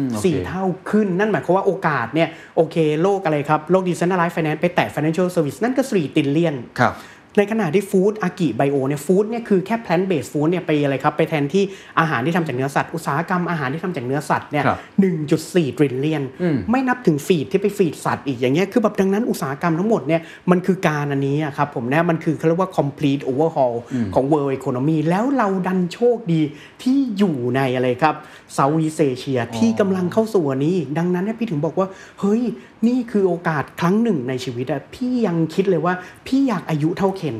มมโอเคสี่เท่าขึ้นนั่นหมายความว่าโอกาสเนี่ยโอเคโลกอะไรครับโลก decentralized finance ไปแตะ financial service นั่นก็4 trillion ครับในขณะที่ฟู้ดอากิไบโอเนี่ยฟู้ดเนี่ยคือแค่ plant based food เนี่ยไปอะไรครับไปแทนที่อาหารที่ทำจากเนื้อสัตว์อุตสาหกรรมอาหารที่ทำจากเนื้อสัตว์เนี่ยครับ1.4 trillion อืมไม่นับถึงฟีดที่ไปฟีดสัตว์อีกอย่างเงี้ยคือแบบดังนั้นอุตสาหกรรมทั้งหมดเนี่ยมันคือการอันนี้อะครับผมนะมันคือเขาเรียกว่า complete overhaul ของ world economy แล้วเราดันโชคดีที่อยู่ในอะไรครับ Southeast Asia ที่กำลังเข้าสู่อันนี้อีกดังนั้นเนี่ยพี่ถึงบอกว่าเฮ้ย นี่คือโอกาสครั้งหนึ่งในชีวิตอะพี่ยังคิดเลยว่าพี่อยากอายุเท่าเคน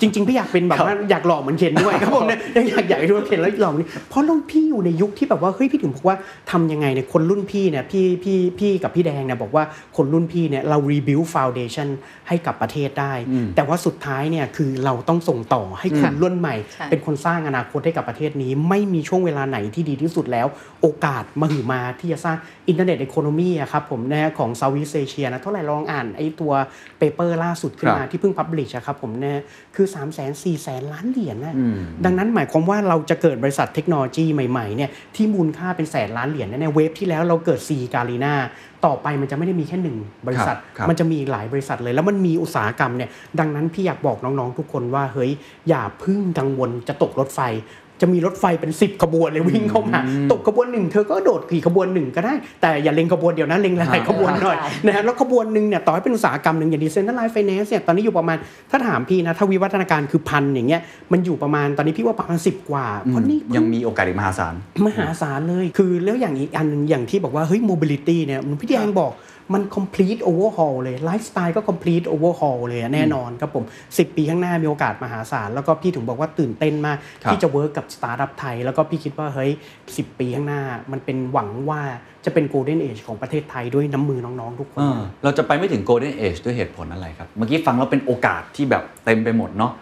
จริง ๆ พี่อยากเป็นแบบว่าอยากหล่อเหมือนเคนด้วยครับผมเนี่ยยังอยากใหญ่ด้วยเคนแล้วหล่อเหมือนเพราะเราพี่อยู่ในยุคที่แบบว่าเฮ้ยพี่ถึงบอกว่าทำยังไงเนี่ยคนรุ่นพี่เนี่ยพี่พี่พี่กับพี่แดงเนี่ยบอกว่าคนรุ่นพี่เนี่ยเรา rebuild foundation ให้กับประเทศได้ แต่ว่าสุดท้ายเนี่ยคือเราต้องส่งต่อให้คนรุ่นใหม่ใช่เป็นคนสร้างอนาคตให้กับประเทศนี้ ไม่มีช่วงเวลาไหนที่ดีที่สุดแล้ว โอกาสมหึมาที่จะสร้างอินเทอร์เน็ต e อ o โนมีอะครับผมนะของ Southeast Asia นะเท่าไหร่ลองอ่านไอ้ตัว paper ล่าสุดขึ้นมาครับที่เพิ่ง publish อะครับผมนะคือ3 0 0 0 0 0 4 0 0 0ล้านเหรียญนะอืมดังนั้นหมายความว่าเราจะเกิดบริษัทเทคโนโลยีใหม่ๆเนี่ยที่มูลค่าเป็นแสนล้านเหรียญเนี่ยใน wave ที่แล้วเราเกิด Sea Garena ต่อไปมันจะไม่ได้มีแค่หนึ่งบริษัทครับมันจะมีหลายบริษัทเลย แล้วมันมีอุตสาหกรรมเนี่ยดังนั้นพี่อยากบอกน้องๆทุกคนว่าเฮ้ยอย่าเพึ่งกังวลจะตกรถไฟ จะมีรถไฟเป็น 10 ขบวนเลยวิ่งเข้ามาตกขบวนหนึ่งเธอก็โดดขี่ขบวนหนึ่งก็ได้ แต่อย่าเล็งขบวนเดียวนะเล็งหลายๆขบวนหน่อยใช่นะฮะแล้วขบวนหนึ่งเนี่ยต่อให้เป็นอุตสาหกรรมหนึ่งอย่าง decentralized finance เนี่ยตอนนี้อยู่ประมาณถ้าถามพี่นะถ้าวิวัฒนาการคือพันอย่างเงี้ยมันอยู่ประมาณตอนนี้พี่ว่าประมาณสิบกว่าเพราะนี่ยังมีโอกาสอีกมหาศาลมหาศาลเลย คือแล้วอย่างอีกอันหนึ่งอย่างที่บอกว่าเฮ้ย mobility เนี่ยเหมือนพี่แดงบอก มัน complete overhaul เลยไลฟ์สไตล์ก็ complete overhaul เลยอะแน่นอนครับผม 10 ปีข้างหน้ามีโอกาสมหาศาล แล้วก็พี่ถึงบอกว่าตื่นเต้นมากครับที่จะ work กับสตาร์ทอัพไทย แล้วก็พี่คิดว่า เฮ้ย 10 ปีข้างหน้ามันเป็นหวังว่าจะเป็น golden age ของประเทศไทยด้วยน้ำมือน้อง ๆ ทุกคนเออเราจะไปไม่ถึง Golden Age ด้วยเหตุผลอะไรครับ เมื่อกี้ฟังแล้วเป็นโอกาสที่แบบเต็มไปหมดเนาะ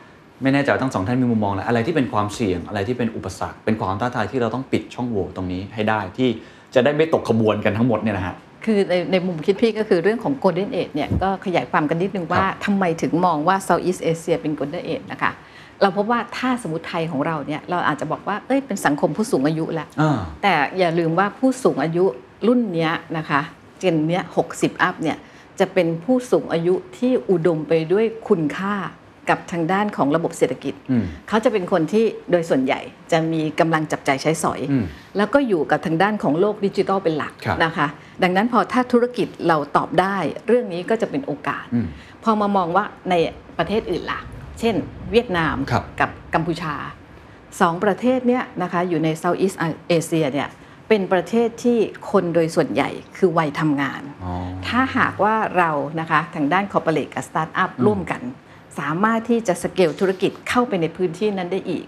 ไม่แน่ใจว่าทั้งสองท่านมีมุมมองอะไรอะไรที่เป็นความเสี่ยงอะไรที่เป็นอุปสรรค เป็นความท้าทายที่เราต้องปิดช่องโหว่ตรงนี้ให้ได้ที่จะได้ไม่ตกขบวนกันทั้งหมดเนี่ยนะฮะ คือในในมุมคิดพี่ก็คือเรื่องของ Golden Age เนี่ยก็ขยายความกันนิดนึงว่าทำไมถึงมองว่า Southeast Asia เป็น Golden Age นะคะ เราพบว่าถ้าสมมติไทยของเราเนี่ยเราอาจจะบอกว่าเอ้ยเป็นสังคมผู้สูงอายุแล้วอ่าแต่อย่าลืมว่าผู้สูงอายุรุ่นเนี้ยนะคะเจนเนี้ยหกสิบอัพเนี่ยจะเป็นผู้สูงอายุที่อุดมไปด้วยคุณค่า กับทางด้านของระบบเศรษฐกิจอืมเขาจะเป็นคนที่โดยส่วนใหญ่จะมีกำลังจับใจายใช้สอยอืมแล้วก็อยู่กับทางด้านของโลกดิจิทัลเป็นหลักครับนะคะ ดังนั้นพอถ้าธุรกิจเราตอบได้ เรื่องนี้ก็จะเป็นโอกาสอืมพอมามองว่าในประเทศอื่นล่ะ เช่น เวียดนามครับกับกัมพูชาสองประเทศเนี้ยนะคะอยู่ใน Southeast Asia เนี่ยเป็นประเทศที่คนโดยส่วนใหญ่คือวัยทำงานอ๋อถ้าหากว่าเรานะคะทางด้าน corporate กับสตาร์ทอัพร่วมกัน สามารถที่จะสเกลธุรกิจเข้าไปในพื้นที่นั้นได้อีก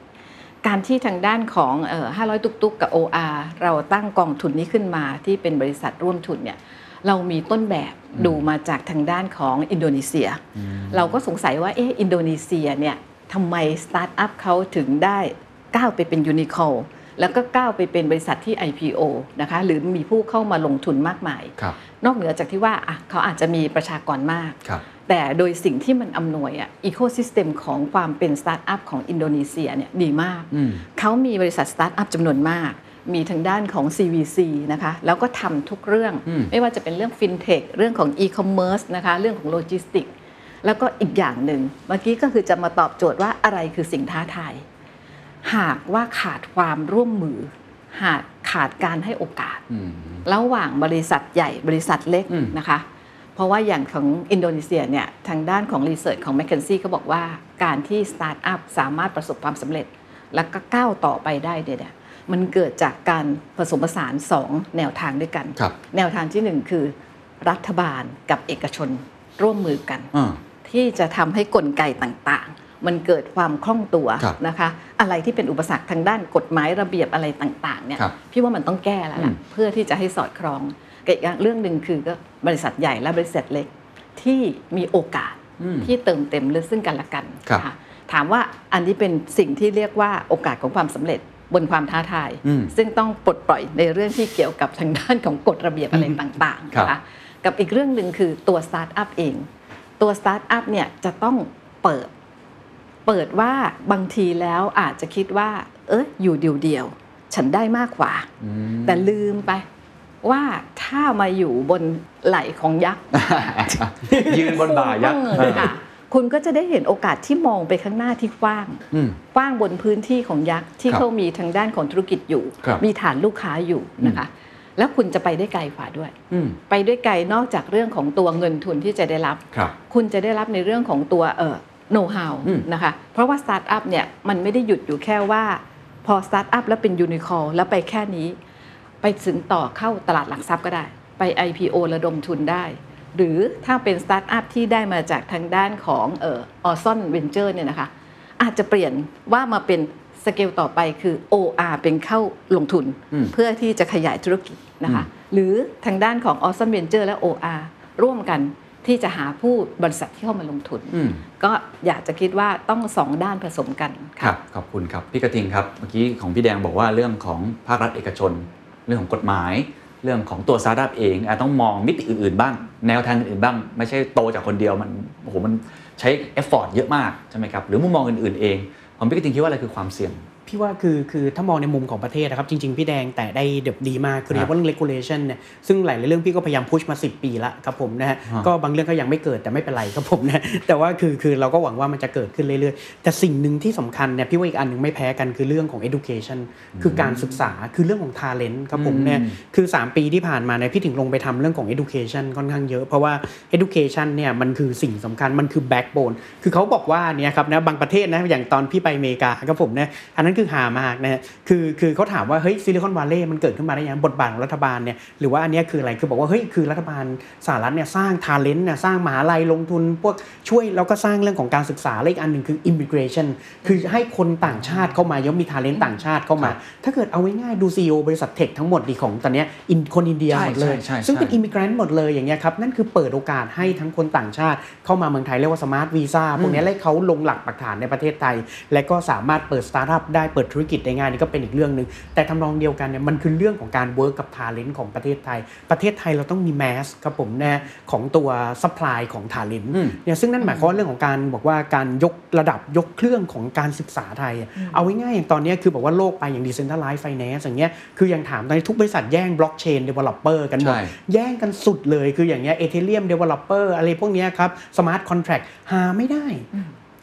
การที่ทางด้านของเอ่อ500 ตุกตุกกับ OR เราตั้งกองทุนนี้ขึ้นมาที่เป็นบริษัทร่วมทุนเนี่ยเรามีต้นแบบดูมาจากทางด้านของอินโดนีเซีย เราก็สงสัยว่าเอ๊ะอินโดนีเซียเนี่ยทำไมสตาร์ทอัพเขาถึงได้ก้าวไปเป็นยูนิคอร์นแล้วก็ก้าวไปเป็นบริษัทที่ IPO นะคะหรือมีผู้เข้ามาลงทุนมากมายครับนอกเหนือจากที่ว่าอะเขาอาจจะมีประชากรมากครับ แต่โดยสิ่งที่มันอำนวยอะ ecosystem ของความเป็นสตาร์ทอัพของอินโดนีเซียเนี่ยดีมากอืมเขามีบริษัทสตาร์ทอัพจำนวนมาก มีทางด้านของ CVC นะคะ แล้วก็ทำทุกเรื่องอืมไม่ว่าจะเป็นเรื่องฟินเทคเรื่องของ e-commerce นะคะ เรื่องของโลจิสติก แล้วก็อีกอย่างหนึ่ง เมื่อกี้ก็คือจะมาตอบโจทย์ว่าอะไรคือสิ่งท้าทาย หากว่าขาดความร่วมมือ หากขาดการให้โอกาสอืมระหว่างบริษัทใหญ่บริษัทเล็กอืมนะคะ เพราะว่าอย่างของอินโดนีเซียเนี่ยทางด้านของรีเสิร์ชของ m c k เคนซี่ก็บอกว่าการที่สตาร์ทอัพสามารถประสบความสำเร็จ แล้วก็ก้าวต่อไปได้เนี่ยมันเกิดจากการผสมผสาน 2 แนวทางด้วยกันครับแนวทางทีหนึ่1 คือรัฐบาลกับเอกชนร่วมมือกันอ่าที่จะทำให้กลไกต่างๆ มันเกิดความคล่องตัวครับนะคะ อะไรที่เป็นอุปสรรคทางด้านกฎหมายระเบียบอะไรต่างๆเนี่ยครับพี่ว่ามันต้องแก้แล้วอืล่ะมเพื่อที่จะให้สอดคล้อง กับอีกอย่างเรื่องหนึ่งคือก็บริษัทใหญ่และบริษัทเล็กที่มีโอกาสอืมที่เติมเต็มหรือซึ่งกันและกันครับนะคะถามว่าอันนี้เป็นสิ่งที่เรียกว่าโอกาสของความสำเร็จบนความท้าทายอืมซึ่งต้องปลดปล่อยในเรื่องที่เกี่ยวกับทางด้านของกฎระเบียบอะไรต่างๆครับนะคะกับอีกเรื่องหนึ่งคือตัวสตาร์ทอัพเอง ตัวสตาร์ทอัพเนี่ยจะต้องเปิด เปิดว่าบางทีแล้วอาจจะคิดว่า เอออยู่เดี่ยวๆ ฉันได้มากกว่าอืมแต่ลืมไป ว่าถ้ามาอยู่บนไหล่ของยักษ์ ยืนบนบ่ายักษ์เออค่ะคุณก็จะได้เห็นโอกาสที่มองไปข้างหน้าที่กว้างอืมกว้างบนพื้นที่ของยักษ์ที่ครับเขามีทางด้านของธุรกิจอยู่ครับมีฐานลูกค้าอยู่นะคะ แล้วคุณจะไปได้ไกลกว่าด้วยอืมไปด้วยไกลนอกจากเรื่องของตัวเงินทุนที่จะได้รับครับคุณจะได้รับในเรื่องของตัวเอ่อโน้ตฮาวอืมนะคะ เพราะว่าสตาร์ทอัพเนี่ยมันไม่ได้หยุดอยู่แค่ว่า พอสตาร์ทอัพแล้วเป็นยูนิคอร์นแล้วไปแค่นี้ ไปสินต่อเข้าตลาดหลักทรัพย์ก็ได้ ไป IPO ระดมทุนได้ หรือถ้าเป็นสตาร์ทอัพที่ได้มาจากทางด้านของเอ่อ ORZON Ventures เนี่ยนะคะอาจจะเปลี่ยนว่ามาเป็นสเกลต่อไปคือ OR เป็นเข้าลงทุนอืมเพื่อที่จะขยายธุรกิจนะคะ หรือทางด้านของ ORZON Ventures และ OR ร่วมกันที่จะหาผู้บริษัทที่เข้ามาลงทุนอืมก็อยากจะคิดว่าต้องสองด้านผสมกันครับ ขอบคุณครับ พี่กระทิงครับ เมื่อกี้ของพี่แดงบอกว่าเรื่องของภาครัฐเอกชน เรื่องของกฎหมาย เรื่องของตัวสตาร์ทอัพเองอาจต้องมองมิติอื่นๆบ้าง แนวทางอื่นๆบ้าง ไม่ใช่โตจากคนเดียวมันโอ้โหมันใช้ effort เยอะมากใช่ไหมครับหรือมุมมองอื่นๆเองผมพี่กระทิงคิดว่าอะไรคือความเสี่ยง พี่ว่าคือคือถ้ามองในมุมของประเทศนะครับ จริง ๆ พี่แดงแต่ได้ deep ดีมากคือโดยเฉพาะเรื่อง regulation เนี่ยซึ่งหลายๆเรื่องพี่ก็พยายาม push มา 10 ปีละครับผมนะฮะฮะก็บางเรื่องก็ยังไม่เกิดแต่ไม่เป็นไรครับผมนะแต่ว่าคือคือเราก็หวังว่ามันจะเกิดขึ้นเรื่อยๆ แต่สิ่งหนึ่งที่สำคัญเนี่ยพี่ว่าอีกอันหนึ่งไม่แพ้กันคือเรื่องของ education คือการศึกษาคือเรื่องของ talent ครับผมเนี่ยคือ 3 ปีที่ผ่านมาเนี่ยพี่ถึงลงไปทำเรื่องของ education ค่อนข้างเยอะ เพราะว่า education เนี่ยมันคือสิ่งสำคัญมันคือ backbone คือเขาบอกว่าเนี่ยครับนะบางประเทศนะอย่างตอนพี่ไปอเมริกาครับผมเนี่ยอันนั้นคือหามากนะฮะคือคือเขาถามว่าเฮ้ยซิลิคอนวัลเลย์มันเกิดขึ้นมาได้ยังไงบทบาทของรัฐบาลเนี่ยหรือว่าอันเนี้ยคืออะไรคือบอกว่าเฮ้ยคือรัฐบาลสหรัฐเนี่ยสร้าง talent เนี่ยสร้างมหาลัยลงทุน พวกช่วยแล้วก็สร้างเรื่องของการศึกษาและอีกอันหนึ่งคือ immigration คือให้คนต่างชาติเข้ามาย่อมมี talent ต่างชาติเข้ามา ถ้าเกิดเอาง่ายๆดู CEO บริษัท tech ทั้งหมดดีของตอนเนี้ยอินคนอินเดียใช่หมดเลยใช่ใช่ซึ่งเป็นใช่ immigrant หมดเลยอย่างเงี้ยครับนั่นคือเปิดโอกาสให้ทั้งคนต่างชาติเข้ามาเมืองไทยเรียกว่า smart visa พวกเนี้ยให้เขาลงหลักปักฐานในประเทศไทย และก็สามารถเปิดสตาร์ทอัพได้เปิดธุรกิจได้ง่ายนี่ก็เป็นอีกเรื่องหนึ่งแต่ทำนองเดียวกันเนี่ยมันคือเรื่องของการ work กับ talent ของประเทศไทย ประเทศไทยเราต้องมี mass ครับผมนะของตัว supply ของ talent อืมเนี่ยซึ่งนั่นหมายความว่าเรื่องของการบอกว่าการยกระดับยกเครื่องของการศึกษาไทยอะเอาง่ายๆอย่างตอนเนี้ยคือบอกว่าโลกไปอย่าง decentralized finance อย่างเงี้ยคืออย่างถามตอนนี้ทุกบริษัทแย่ง blockchain developer กันหมดใช่แย่งกันสุดเลยคืออย่างเงี้ย Ethereum developer อะไรพวกเนี้ยครับ smart contract หาไม่ได้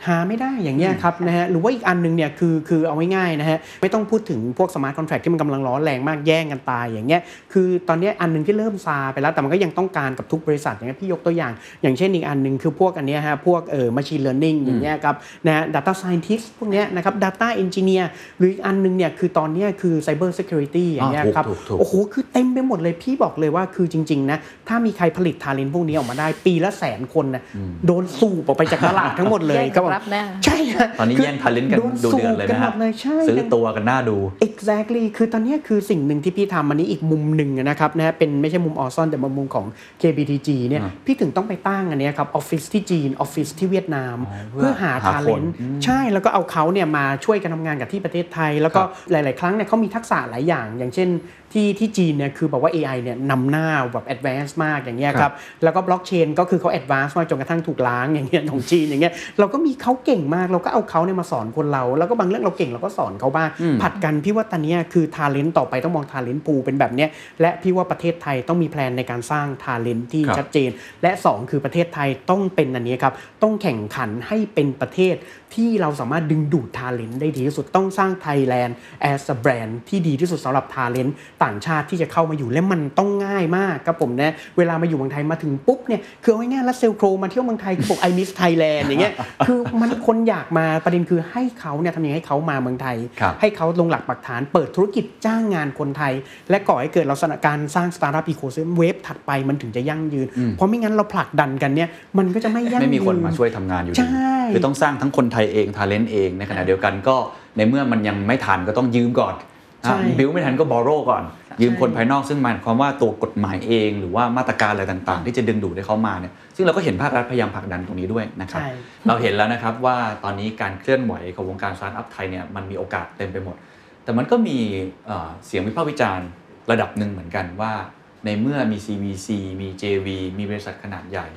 หาไม่ได้อย่างเงี้ยครับนะฮะหรือว่าอีกอันหนึงเนี่ยคือคือเอาง่ายๆนะฮะไม่ต้องพูดถึงพวก smart contract ที่มันกำลังร้อนแรงมากแย่งกันตายอย่างเงี้ยคือตอนเนี้ยอันหนึงที่เริ่มซาไปแล้วแต่มันก็ยังต้องการกับทุกบริษัทอย่างเงี้ยพี่ยกตัวอย่าง อย่างเช่นอีกอันหนึงคือพวกอันเนี้ยฮะพวกเอ่อ machine learning อย่างเงี้ยครับนะฮะ data scientist พวกเนี้ยนะครับ data engineer หรืออีกอันหนึ่งเนี่ยคือตอนเนี้ยคือ cyber security อย่างเงี้ยอ่าถูกครับถูกถูกโอ้โหคือเต็มไปหมดเลยพี่บอกเลยว่าคือจริงๆนะถ้ามีใครผลิต talent พวกนี้ออกมาได้ปีละแสนคนนะโดนสูบออกไปจากตลาดทั้งหมดเลยแย่งครับผมรับแน่ใช่ฮะตอนนี้คือแย่ง talent กันดุเดือดเลยสูบนะฮะหมดเลยใช่ซื้อตัวกันน่าดู exactly คือตอนเนี้ยคือสิ่งหนึ่งที่พี่ทำอันนี้อีกมุมหนึ่งนะครับนะเป็นไม่ใช่มุม ORZON แต่มุมของ KBTG เนี่ยอ่าพี่ถึงต้องไปตั้งอันเนี้ยครับออฟฟิศที่จีนออฟฟิศที่เวียดนามอ๋อเพื่อเพื่อหาหาคน talentใช่แล้วก็เอาเขาเนี่ยมาช่วยกันทำงานกับที่ประเทศไทย แล้วก็ครับหลาย ๆ ครั้งเนี่ยเขามีทักษะหลายอย่าง อย่างเช่นที่ที่จีนเนี่ยคือบอกว่า AI เนี่ยนำหน้าแบบ advance มากอย่างเงี้ยครัรับแล้วก็บล็อกเชนก็คือเขา advance มากจนกระทั่งถูกล้างอย่างเงี้ยของจีนอย่างเงี้ยเราก็มีเขาเก่งมากเราก็เอาเขาเนี่ยมาสอนคนเรา แล้วก็บางเรื่องเราเก่งเราก็สอนเขาบ้างอืมผัดกันพี่ว่าตอนเนี้ยคือ talent ต่อไปต้องมอง talent pool เป็นแบบเนี้ยและพี่ว่าประเทศไทยต้องมี plan ในการสร้าง talent ที่ครับชัดเจน และสองคือประเทศไทยต้องเป็นอันนี้ครับต้องแข่งขันให้เป็นประเทศ ที่เราสามารถดึงดูดทาเลนต์ได้ดีที่สุดต้องสร้าง Thailand as a brand ที่ดีที่สุดสำหรับทาเลนต์ต่างชาติที่จะเข้ามาอยู่และมันต้องง่ายมากครับผมนะเวลามาอยู่เมืองไทยมาถึงปุ๊บเนี่ยคือเอาง่ายๆแล้วเซลโครมาเที่ยวเมืองไทยคือบอก I miss Thailand อย่างเงี้ยคือมันคนอยากมาประเด็นคือให้เขาเนี่ยทำยังไงให้เขามาเมืองไทยครับให้เขาลงหลักปักฐานเปิดธุรกิจจ้างงานคนไทย และก่อให้เกิดลักษณะการสร้างสตาร์ทอัพ ecosystem wave ถัดไปมันถึงจะยั่งยืน เพราะไม่งั้นเราผลักดันกันเนี่ยมันก็จะไม่ยั่งยืนไม่มีคนมาช่วยทำงานอยู่ดีใช่คือต้องสร้างทั้งคนไทยเอง talent เองในขณะเดียวกันก็ในเมื่อมันยังไม่ทันก็ต้องยืมก่อนใช่บิวไม่ทันก็ borrow ก่อนใช่ยืมคนภายนอกซึ่งหมายความว่าตัวกฎหมายเองหรือว่ามาตรการอะไรต่างๆ ที่จะดึงดูดให้เขามาเนี่ยซึ่งเราก็เห็นภาครัฐพยายามผลักดันตรงนี้ด้วยนะครับใช่เราเห็นแล้วนะครับว่าตอนนี้การเคลื่อนไหวของวงการสตาร์ทอัพไทยเนี่ยมันมีโอกาสเต็มไปหมด แต่มันก็มีเอ่อเสียงวิพากษ์วิจารณ์ระดับหนึ่งเหมือนกันว่า ในเมื่อมี CVC มี JV มีบริษัทขนาดใหญ่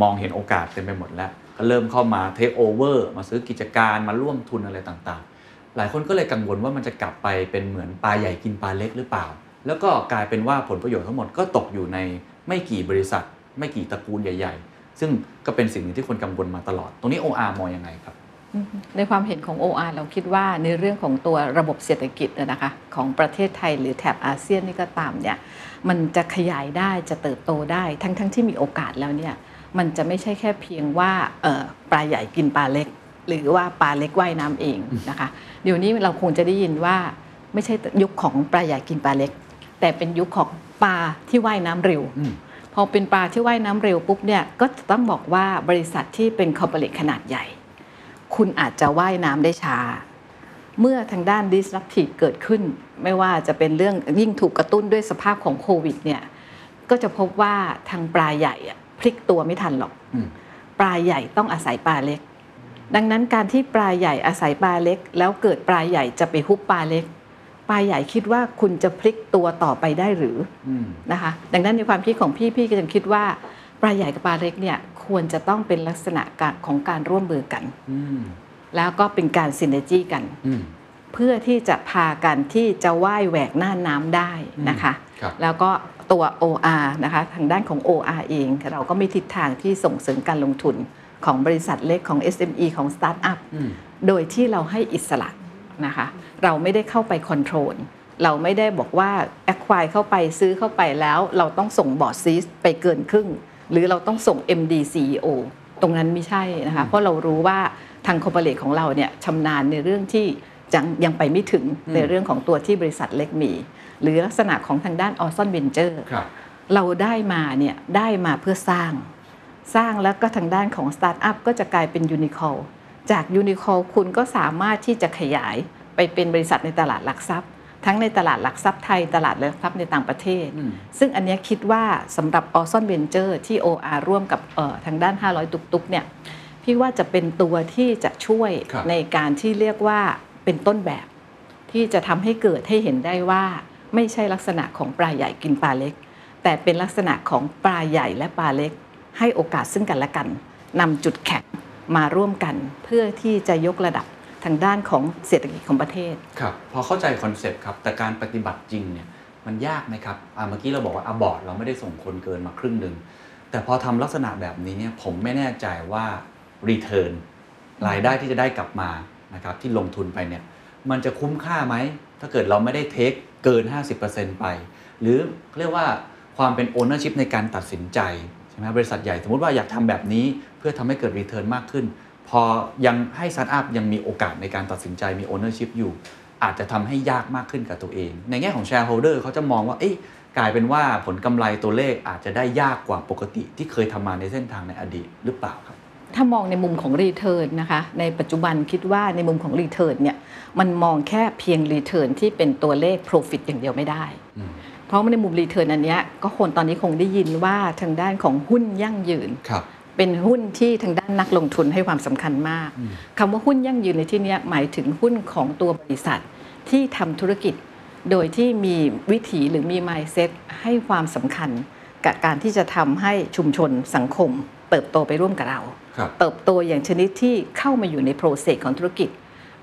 มองเห็นโอกาสเต็มไปหมดแล้วก็ เริ่มเข้ามาเทคโอเวอร์มาซื้อกิจการมาร่วมทุนอะไรต่างๆ หลายคนก็เลยกังวลว่ามันจะกลับไปเป็นเหมือนปลาใหญ่กินปลาเล็กหรือเปล่า แล้วก็กลายเป็นว่าผลประโยชน์ทั้งหมดก็ตกอยู่ในไม่กี่บริษัท ไม่กี่ตระกูลใหญ่ ๆ ซึ่งก็เป็นสิ่งหนึ่งที่คนกังวลมาตลอด ตรงนี้ OR มองยังไงครับในความเห็นของ OR เราคิดว่าในเรื่องของตัวระบบเศรษฐกิจน่ะนะคะของประเทศไทยหรือแถบอาเซียนนี่ก็ตามเนี่ยมันจะขยายได้จะเติบโตได้ทั้งทั้งที่มีโอกาสแล้วเนี่ย มันจะไม่ใช่แค่เพียงว่าเอ่อปลาใหญ่กินปลาเล็ก หรือว่าปลาเล็กว่ายน้ำเองนะคะ เดี๋ยวนี้เราคงจะได้ยินว่าไม่ใช่ยุคของปลาใหญ่กินปลาเล็ก แต่เป็นยุคของปลาที่ว่ายน้ำเร็วอืมพอเป็นปลาที่ว่ายน้ำเร็วปุ๊บเนี่ยก็จะต้องบอกว่าบริษัทที่เป็นคอร์ปอเรทขนาดใหญ่ คุณอาจจะว่ายน้ำได้ช้า เมื่อทางด้าน disruptive เกิดขึ้น ไม่ว่าจะเป็นเรื่องยิ่งถูกกระตุ้นด้วยสภาพของโควิดเนี่ยก็จะพบว่าทางปลาใหญ่อะ พลิกตัวไม่ทันหรอกอืมปลาใหญ่ต้องอาศัยปลาเล็ก ดังนั้นการที่ปลาใหญ่อาศัยปลาเล็ก แล้วเกิดปลาใหญ่จะไปฮุบปลาเล็กปลาใหญ่คิดว่าคุณจะพลิกตัวต่อไปได้หรืออืมนะคะ ดังนั้นในความคิดของพี่พี่ก็ยังคิดว่าปลาใหญ่กับปลาเล็กเนี่ยควรจะต้องเป็นลักษณะการของการร่วมมือกันอืมแล้วก็เป็นการ synergy กันอืมเพื่อที่จะพากันที่จะว่ายแหวกหน้าน้ำได้นะคะครับ แล้วก็ตัว OR นะคะทางด้านของ OR เอง เราก็มีทิศทางที่ส่งเสริมการลงทุนของบริษัทเล็กของ SME ของสตาร์ทอัพอืมโดยที่เราให้อิสระนะคะเราไม่ได้เข้าไป control เราไม่ได้บอกว่า acquire เข้าไปซื้อเข้าไปแล้ว เราต้องส่ง board seat ไปเกินครึ่ง หรือเราต้องส่ง MD CEO ตรงนั้นไม่ใช่นะคะเพราะเรารู้ว่าทาง corporate ของเราเนี่ยชำนาญในเรื่องที่ยังยังไปไม่ถึงในเรื่องของตัวที่บริษัทเล็กมี หรือลักษณะของทางด้าน ORZON Ventures ครับเราได้มาเนี่ยได้มาเพื่อสร้าง สร้างแล้วก็ทางด้านของสตาร์ทอัพก็จะกลายเป็นยูนิคอลจากยูนิคอลคุณก็สามารถที่จะขยายไปเป็นบริษัทในตลาดหลักทรัพย์ ทั้งในตลาดหลักทรัพย์ไทยตลาดหลักทรัพย์ในต่างประเทศอืมซึ่งอันเนี้ยคิดว่าสำหรับ ORZON Ventures ที่ OR ร่วมกับเอ่อทางด้าน 500 ตุกตุกๆเนี่ยพี่ว่าจะเป็นตัวที่จะช่วยครับในการที่เรียกว่าเป็นต้นแบบ ที่จะทำให้เกิดให้เห็นได้ว่า ไม่ใช่ลักษณะของปลาใหญ่กินปลาเล็ก แต่เป็นลักษณะของปลาใหญ่และปลาเล็ก ให้โอกาสซึ่งกันและกันนำจุดแข็งมาร่วมกัน เพื่อที่จะยกระดับทางด้านของเศรษฐกิจของประเทศครับพอเข้าใจคอนเซปต์ครับแต่การปฏิบัติจริงเนี่ยมันยากไหมครับอาเมื่อกี้เราบอกว่าอบอร์ดเราไม่ได้ส่งคนเกินมาครึ่งหนึ่งแต่พอทำลักษณะแบบนี้เนี่ยผมไม่แน่ใจว่า Return รายได้ที่จะได้กลับมานะครับที่ลงทุนไปเนี่ยมันจะคุ้มค่าไหม ถ้าเกิดเราไม่ได้เทค เกิน 50%ไป หรือเรียกว่าความเป็น ownership ในการตัดสินใจใช่ไหมบริษัทใหญ่สมมติว่าอยากทำแบบนี้เพื่อทำให้เกิด Return มากขึ้น พอยังให้สตาร์ทอัพยังมีโอกาสในการตัดสินใจมี ownership อยู่ อาจจะทำให้ยากมากขึ้นกับตัวเอง ในแง่ของ shareholder เขาจะมองว่าเอ๊ะกลายเป็นว่าผลกำไรตัวเลขอาจจะได้ยากกว่าปกติที่เคยทำมาในเส้นทางในอดีตหรือเปล่าครับ ถ้ามองในมุมของ return นะคะในปัจจุบันคิดว่าในมุมของ return เนี่ยมันมองแค่เพียง return ที่เป็นตัวเลข Profit อย่างเดียวไม่ได้อืมเพราะว่าในมุม return อันเนี้ยก็คนตอนนี้คงได้ยินว่าทางด้านของหุ้นยั่งยืนครับเป็นหุ้นที่ทางด้านนักลงทุนให้ความสำคัญมากคำว่าหุ้นยั่งยืนในที่เนี้ยหมายถึงหุ้นของตัวบริษัทที่ทำธุรกิจ โดยที่มีวิถีหรือมี mindset ให้ความสำคัญ กับการที่จะทำให้ชุมชนสังคม เติบโตไปร่วมกับเราครับ เติบโตอย่างชนิดที่เข้ามาอยู่ใน process ของธุรกิจ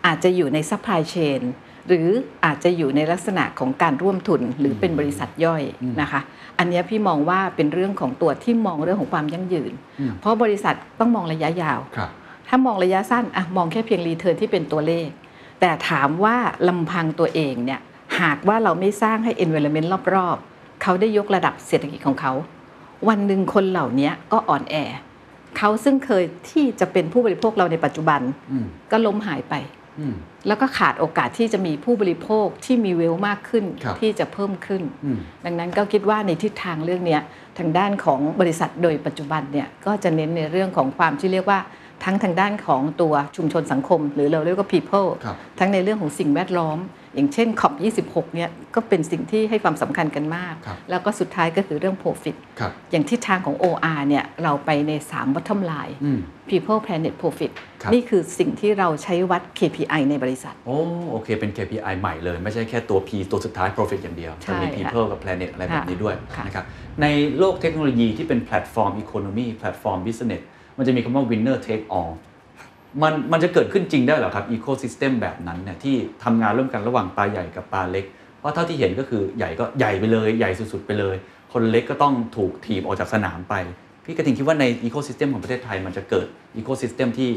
อาจจะอยู่ใน supply chain หรืออาจจะอยู่ในลักษณะของการร่วมทุนหรือเป็นบริษัทย่อยนะคะ อันเนี้ยพี่มองว่าเป็นเรื่องของตัวที่มองเรื่องของความยั่งยืนอืมเพราะบริษัทต้องมองระยะยาวครับถ้ามองระยะสั้นอะมองแค่เพียง return ที่เป็นตัวเลข แต่ถามว่าลำพังตัวเองเนี่ยหากว่าเราไม่สร้างให้ environment รอบๆ เขาได้ยกระดับเศรษฐกิจของเขา วันหนึ่งคนเหล่านี้ก็อ่อนแอ เขาซึ่งเคยที่จะเป็นผู้บริโภคเราในปัจจุบันอืมก็ล้มหายไปอืมแล้วก็ขาดโอกาสที่จะมีผู้บริโภคที่มีเวลมากขึ้นครับที่จะเพิ่มขึ้นอืมดังนั้นก็คิดว่าในทิศทางเรื่องเนี้ยทางด้านของบริษัทโดยปัจจุบันเนี่ยก็จะเน้นในเรื่องของความที่เรียกว่าทั้งทางด้านของตัวชุมชนสังคม หรือเราเรียกว่า people ครับทั้งในเรื่องของสิ่งแวดล้อมอย่างเช่นขอบ26เนี่ยก็เป็นสิ่งที่ให้ความสำคัญกันมากครับแล้วก็สุดท้ายก็คือเรื่อง profit ครับอย่างทิศทางของ OR เนี่ยเราไปใน 3 bottom line อืม people planet profit ครับนี่คือสิ่งที่เราใช้วัด KPI ในบริษัท โอ้โอเคเป็น KPI ใหม่เลย ไม่ใช่แค่ตัว P ตัวสุดท้าย profit อย่างเดียวใช่จะมีค่ะ people กับ planet อะไรแบบนี้ด้วยค่ะนะครับในโลกเทคโนโลยีที่เป็นแพลตฟอร์ม economy แพลตฟอร์ม business มันจะมีคำว่า winner take all มันมันจะเกิดขึ้นจริงได้หรอครับ ecosystem แบบนั้นเนี่ยที่ทำงานร่วมกันระหว่างปลาใหญ่กับปลาเล็ก เพราะเท่าที่เห็นก็คือใหญ่ก็ใหญ่ไปเลยใหญ่สุด ๆ ไปเลย คนเล็กก็ต้องถูกถีบออกจากสนามไป พี่กระทิงคิดว่าใน ecosystem ของประเทศไทยมันจะเกิด ecosystem ที่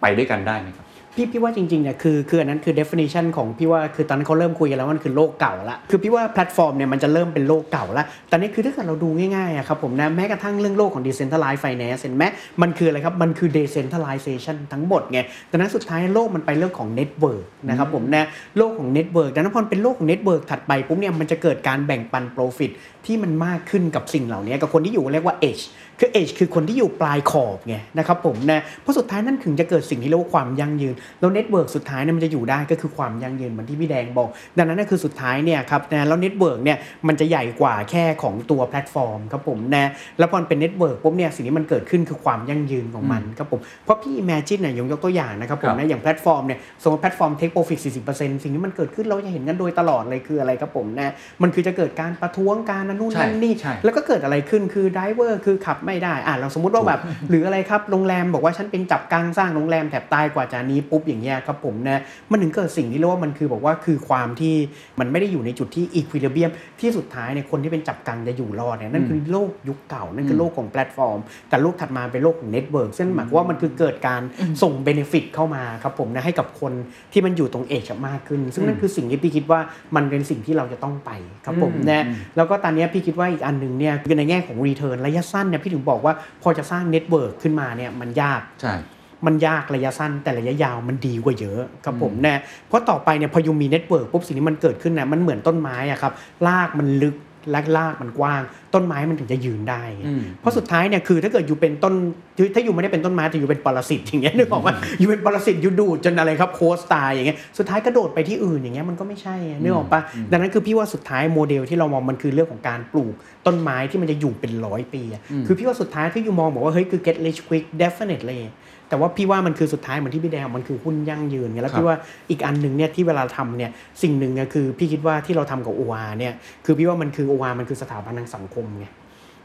ไปด้วยกันได้ไหมครับ พี่พี่ว่าจริงๆเนี่ยคือคืออันนั้นคือ definition ของพี่ว่าคือตอนนั้นเขาเริ่มคุยกันแล้วว่ามันคือโลกเก่าละคือพี่ว่าแพลตฟอร์มเนี่ยมันจะเริ่มเป็นโลกเก่าละแต่นี่คือถ้าเกิดเราดูง่ายๆอะครับผมนะแม้กระทั่งเรื่องโลกของ decentralized finance เห็นไหมมันคืออะไรครับ มันคือ decentralization ทั้งหมดไงดังนั้นสุดท้ายโลกมันไปเรื่องของ network นะครับผมนะโลกของ network ดังนั้นพอเป็นโลกของ network ถัดไปปุ๊บเนี่ยมันจะเกิดการแบ่งปัน profit ที่มันมากขึ้นกับสิ่งเหล่านี้กับคนที่อยู่เรียกว่า edge คือ edge คือคนที่อยู่ปลายขอบไงนะครับผมนะเพราะสุดท้ายนั่นถึงจะเกิดสิ่งที่เรียกว่าความยั่งยืน แล้ว network สุดท้ายเนี่ยมันจะอยู่ได้ก็คือความยั่งยืนเหมือนที่พี่แดงบอก ดังนั้นนั่นคือสุดท้ายเนี่ยครับนะแล้ว network เนี่ยมันจะใหญ่กว่าแค่ของตัวแพลตฟอร์มครับผมนะแล้วพอมันเป็น network ปุ๊บเนี่ยสิ่งที่มันเกิดขึ้นคือความยั่งยืนของมันครับผมเพราะพี่ imagine เนี่ยยกตัวอย่างนะครับผครัมบนะอย่างแพลตฟอร์มเนี่ยสมมติแพลตฟอร์ม take profit 40%สิ่งที่มันเกิดขึ้นเราจะเห็นกันโดยตลอดเลยคืออะไรครับผมนะมันคือจะเกิดการประท้วงการนั่นนู่นใช่นั่นนี่ใช่แล้วก็เกิดอะไรขึ้นคือไดเวอร์คือขับไม่ได้อะเราสมมติว่าแบบหรืออะไรครับโรงแรมบอกว่าฉันเป็นจับกลางสร้างโรงแรมแถบใต้กว่าจานี้ปุ๊บอย่างเงี้ยครับผมนะมันถึงเกิดสิ่งที่เรียกว่ามันคือบอกว่าคือความที่มันไม่ได้อยู่ในจุดที่อีควิลิเบียมที่สุดท้ายเนี่ยคนที่เป็นจับกลางจะอยู่รอดเนี่ยนั่นคือโลกยุคเก่านั่นคือโลกของแพลตฟอร์ม แต่โลกถัดมาเป็นโลกของเน็ตเวิร์กซึ่งหมายความว่ามันคือเกิดการส่งเบนฟิตเข้ามาครับผมนะให้กับคนที่มันอยู่ตรงเอชมากขึ้น ซึ่งนั่นคือสิ่งที่พี่คิดว่ามันเป็นสิ่งที่เราจะต้องไปครับผมนะแล้วก็ตอนเนี้ยพี่คิดว่าอีกอันหนึ่งเนี่ยคือในแง่ของ return ระยะสั้นเนี่ยพี่ถึงบอกว่าพอจะสร้าง network ขึ้นมาเนี่ยมันยากใช่มันยากระยะสั้นแต่ระยะยาวมันดีกว่าเยอะครับผมนะเพราะต่อไปเนี่ยพอ you มี network ปุ๊บสิ่งที่มันเกิดขึ้นนะมันเหมือนต้นไม้อะครับรากมันลึก และรากมันกว้าง ต้นไม้มันถึงจะยืนได้ไงอืมเพราะสุดท้ายเนี่ยคือถ้าเกิดอยู่เป็นต้นถ้าอยู่ไม่ได้เป็นต้นไม้แต่อยู่เป็นปรสิตอย่างเงี้ยนึกออกว่าอยู่เป็นปรสิตอยู่ดูดจนอะไรครับโคสตายอย่างเงี้ยสุดท้ายกระโดดไปที่อื่นอย่างเงี้ยมันก็ไม่ใช่ไงนึกออกปะดังนั้นคือพี่ว่าสุดท้ายโมเดลที่เรามองมันคือเรื่องของการปลูกต้นไม้ที่มันจะอยู่เป็นร้อยปีอะคือพี่ว่าสุดท้ายที่อยู่มองบอกว่าเฮ้ยคือ get rich quick definitely แต่ว่าพี่ว่ามันคือสุดท้ายเหมือนที่พี่แดงบอกมันคือหุ้นยั่งยืนไงแล้วครับพี่ว่าอีกอันหนึ่งเนี่ยที่เวลาทำเนี่ยสิ่งหนึ่งเนี่ยคือพี่คิดว่าที่เราทำกับ OR เนี่ยคือพี่ว่ามันคือ OR มันคือสถาบันทางสังคมไง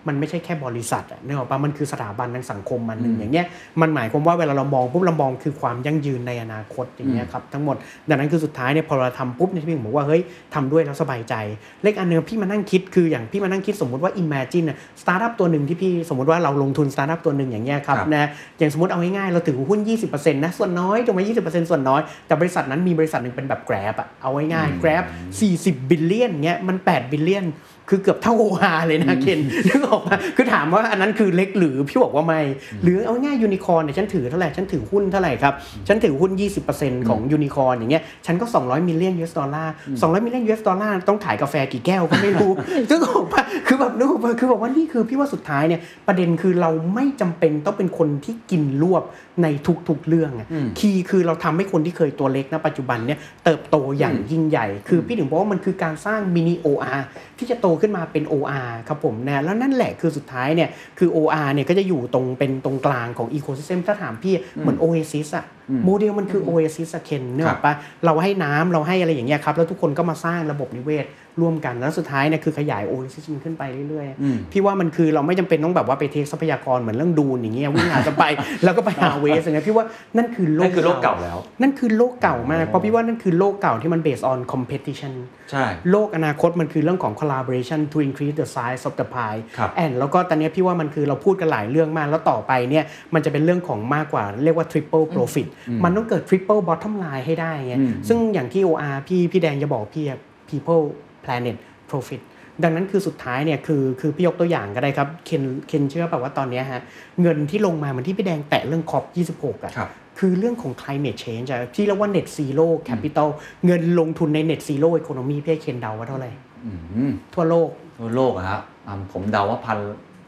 มันไม่ใช่แค่บริษัทอะนึกออกปะมันคือสถาบันทางสังคมอันหนึ่งอย่างเงี้ยมันหมายความว่าเวลาเรามองปุ๊บเรามองคือความยั่งยืนในอนาคตอย่างเงี้ยครับทั้งหมดดังนั้นคือสุดท้ายเนี่ยพอเราทำปุ๊บเนี่ยพี่บอกว่าเฮ้ยทำด้วยแล้วสบายใจ แล้วอีกอันหนึ่งพี่มานั่งคิดคืออย่างพี่มานั่งคิดสมมุติว่า imagine นะสตาร์ทอัพตัวหนึ่งที่พี่สมมติว่าเราลงทุนสตาร์ทอัพตัวหนึ่งอย่างเงี้ยครับครับนะอย่างสมมติเอาง่ายๆเราถือหุ้น 20%นะส่วนน้อยตรงมา20%ส่วนน้อยแต่บริษัทนั้นมีบริษัทหนึ่งเป็นแบบ Grab อะเอาง่ายๆ Grab 40 billion เงี้ยมัน8 billion คือเกือบเท่า OR เลยนะเคนนึกออกปะคือถามว่าอันนั้นคือเล็กหรือพี่บอกว่าไม่ หรือเอาง่ายยูนิคอร์นเนี่ยฉันถือเท่าไหร่ ฉันถือหุ้นเท่าไหร่ครับ ฉันถือหุ้น 20%ของยูนิคอร์นอย่างเงี้ยฉันก็ 200 มิลเลียน US ดอลลาร์200 มิลเลียน US ดอลลาร์ต้องขายกาแฟกี่แก้วก็ไม่รู้นึกออกปะคือแบบนึกออกปะคือบอกว่านี่คือพี่ว่าสุดท้ายเนี่ยประเด็นคือเราไม่จำเป็นต้องเป็นคนที่กินรวบในทุกๆเรื่องอะคีย์คือเราทำให้คนที่เคยตัวเล็กณปัจจุบันเนี่ยเติบโตอย่างยิ่งใหญ่ คือพี่ถึงบอกว่ามันคือการสร้างมินิ OR ที่จะโตขึ้นมาเป็น OR ครับผมนะแล้วนั่นแหละคือสุดท้ายเนี่ยคือ OR เนี่ยก็จะอยู่ตรงเป็นตรงกลางของ Ecosystem ถ้าถามพี่เหมือน Oasis อะโมเดลมันคือ Oasis อะเคนเนกอะปะเราให้น้ำเราให้อะไรอย่างเงี้ยครับ แล้วทุกคนก็มาสร้างระบบนิเวศ ร่วมกันแล้วสุดท้ายเนี่ยคือขยาย Oasis มันขึ้นไปเรื่อยๆ พี่ว่ามันคือเราไม่จำเป็นต้องแบบว่าไปเทคทรัพยากรเหมือนเรื่องดูนอย่างเงี้ยวิ่งหาจะไป แล้วก็ไปหาเวสอย่างเงี้ยพี่ว่านั่นคือโลนั่กนคือโลกเก่าแล้ว นั่นคือโลกเก่ามากเพราะพี่ว่านั่นคือโลกเก่าที่มัน based on competition ใช่โลกอนาคตมันคือเรื่องของ collaboration to increase the size of the pie ครับ and แล้วก็ตอนเนี้ยพี่ว่ามันคือเราพูดกันหลายเรื่องมากแล้วต่อไปเนี่ยมันจะเป็นเรื่องของมากกว่าเรียกว่า triple profit มันต้องเกิด triple bottom line ให้ได้ไงอืมซึ่งอย่างที่ OR พี่พี่แดงจะบอกพี่อะ people planet profit ดังนั้นคือสุดท้ายเนี่ยคือคือพี่ยกตัวอย่างก็ได้ครับเคนเคนเชื่อแบบว่าตอนเนี้ยฮะเงินที่ลงมาเหมือนที่พี่แดงแตะเรื่องคอป26อะครับคือเรื่องของ climate change อะที่เรียกว่า net zero capital เงินลงทุนใน net zero economy พี่ให้เคนเดาว่าเท่าไหร่อืมทั่วโลกทั่วโลกอะครับอ่าผมเดาว่าพัน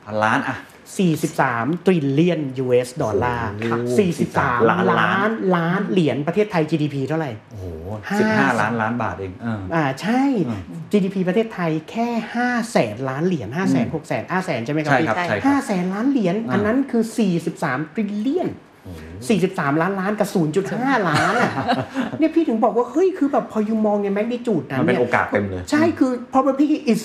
พันล้านอะ 43 ตริลเลียน US ดอลลาร์โอ้โห43ล้านล้านล้านล้านเหรียญประเทศไทย GDP เท่าไหร่ โอ้โหห้าสิบห้าล้านล้านบาทเองเอออ่าใช่อืม GDP ประเทศไทยแค่5แสนล้านเหรียญ5แสน6แสน5แสนใช่ไหมครับใช่พี่ครับใช่ครับห้าแสนล้านเหรียญอ่าอันนั้นคือ 43 ตริลเลียน43 ล้านล้านกับ 0.5 ล้านอะเนี่ยพี่ถึงบอกว่า เฮ้ย คือแบบพอยูมองในแมกนิจูดนั้นมันเป็นยโอกาสเต็มเลย ใช่คือ probability is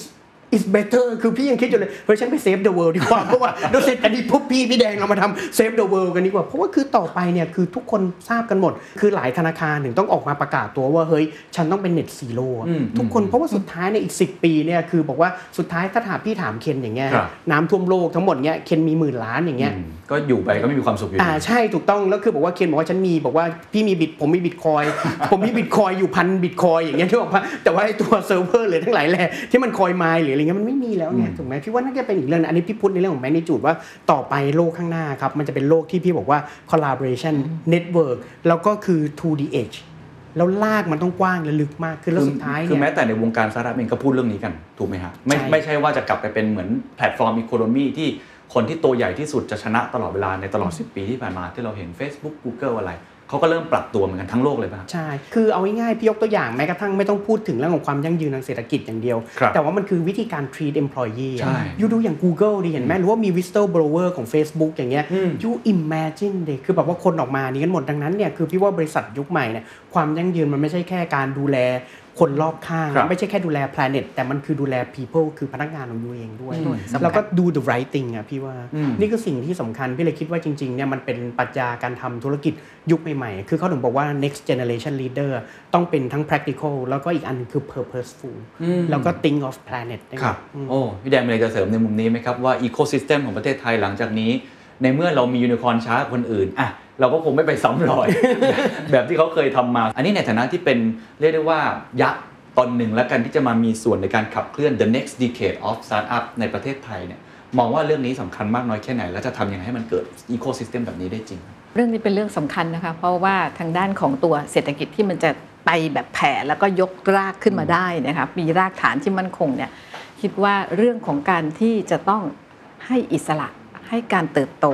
is better คือพี่ยังคิดอยู่เลยเฮ้ยฉันไป save the world ดีกว่าเพราะว่าเดี๋ยวเสร็จอันนี้ปุ๊บพี่พี่แดงเรามาทำ save the world กันดีกว่า เพราะว่าคือต่อไปเนี่ยคือทุกคนทราบกันหมด คือหลายธนาคารถึงต้องออกมาประกาศตัวว่าเฮ้ยฉันต้องเป็น net zero อะอืมทุกคนเพราะว่าสุดท้ายในอีก 10 ปีเนี่ยคือบอกว่าสุดท้ายถ้าถามพี่ถามเคนอย่างเงี้ยครับน้ำท่วมโลกทั้งหมดเนี้ยเคนมีหมื่นล้านอย่างเงี้ยอืมก็อยู่ไปก็ไม่มีความสุขอยู่ดีอ่าใช่ถูกต้องแล้วคือบอกว่าเคนบอกว่าฉันมีบอกว่าพี่มีบิตผมมีบิตคอยน์ผมมีบิตคอยน์อยู่พันบิตคอยน์อย่างเงี้ยที่บอกว่าแต่ว่าไอ้ตัวเซิร์ฟเวอร์หรือทั้งหลายแหล่ที่มันคอย mine หรืออะไรเงี้ยมันไม่มีแล้วไงถูกไหมพี่ว่าน่าจะเป็นอีกเรื่องนึงอันนี้พี่พูดในเรื่องของ magnitude ว่าต่อไปโลกข้างหน้าครับมันจะเป็นโลกที่พี่บอกว่า collaboration network แล้วก็คือ to the edge แล้วรากมันต้องกว้างและลึกมากคือแล้วสุดท้ายคือเนี่ยแม้แต่ในวงการสตาร์ทอัพเองก็พูดเรื่องนี้กันถูกไหมฮะไม่ใช่ไม่ใช่ว่าจะกลับไปเป็นเหมือน platform economy ที่คนที่ตัวใหญ่ที่สุดจะชนะตลอดเวลาในตลอด 10 ปีที่ผ่านมาที่เราเห็น Facebook Google อะไร เขาก็เริ่มปรับตัวเหมือนกันทั้งโลกเลยป่ะใช่ คือเอาง่ายๆพี่ยกตัวอย่างแม้กระทั่งไม่ต้องพูดถึงเรื่องของความยั่งยืนทางเศรษฐกิจอย่างเดียวครับแต่ว่ามันคือวิธีการ treat employee อะใช่ you ดูอย่าง Google ดิเห็นไหมหรือว่ามี whistleblower ของ Facebook อย่างเงี้ยอืม you imagine ดิคือแบบว่าคนออกมานี่กันหมดดังนั้นเนี่ยคือพี่ว่าบริษัทยุคใหม่เนี่ยความยั่งยืนมันไม่ใช่แค่การดูแล คนรอบข้างครับไม่ใช่แค่ดูแล planet แต่มันคือดูแล people คือพนักงานของยูเองด้วยด้วยสำคัญแล้วก็ดู the right thing อะพี่ว่าอืมนี่คือสิ่งที่สำคัญ พี่เลยคิดว่าจริงๆเนี่ยมันเป็นปรัชญาการทำธุรกิจยุคใหม่ๆ คือเขาถึงบอกว่า next generation leader ต้องเป็นทั้ง practical แล้วก็อีกอันหนึงคือ purposeful แล้วก็ think of planet ด้วยครับอืมโอ้พี่แดงมีอะไรจะเสริมในมุมนี้ไหมครับว่าอีโค y ิสเต็มของประเทศไทยหลังจากนี้ ในเมื่อเรามียูนิคอร์นช้ากว่าคนอื่นอะ เราก็คงไม่ไปซ้ำรอย แบบที่เขาเคยทำมา อันนี้ในฐานะที่เป็นเรียกได้ว่ายักษ์ตนหนึ่งแล้วกันที่จะมามีส่วนในการขับเคลื่อน the next decade of startup ในประเทศไทยเนี่ยมองว่าเรื่องนี้สำคัญมากน้อยแค่ไหน แล้วจะทำยังไงให้มันเกิดอีโค y ิสเต็มแบบนี้ได้จริง เรื่องนี้เป็นเรื่องสำคัญนะคะ เพราะว่าทางด้านของตัวเศรษฐกิจที่มันจะไปแบบแผ่แล้วก็ยกรากขึ้นมาได้นะคะมีรากฐานที่มั่นคงเนี่ยคิดว่าเรื่องของการที่จะต้องให้อิสระให้การเติบโต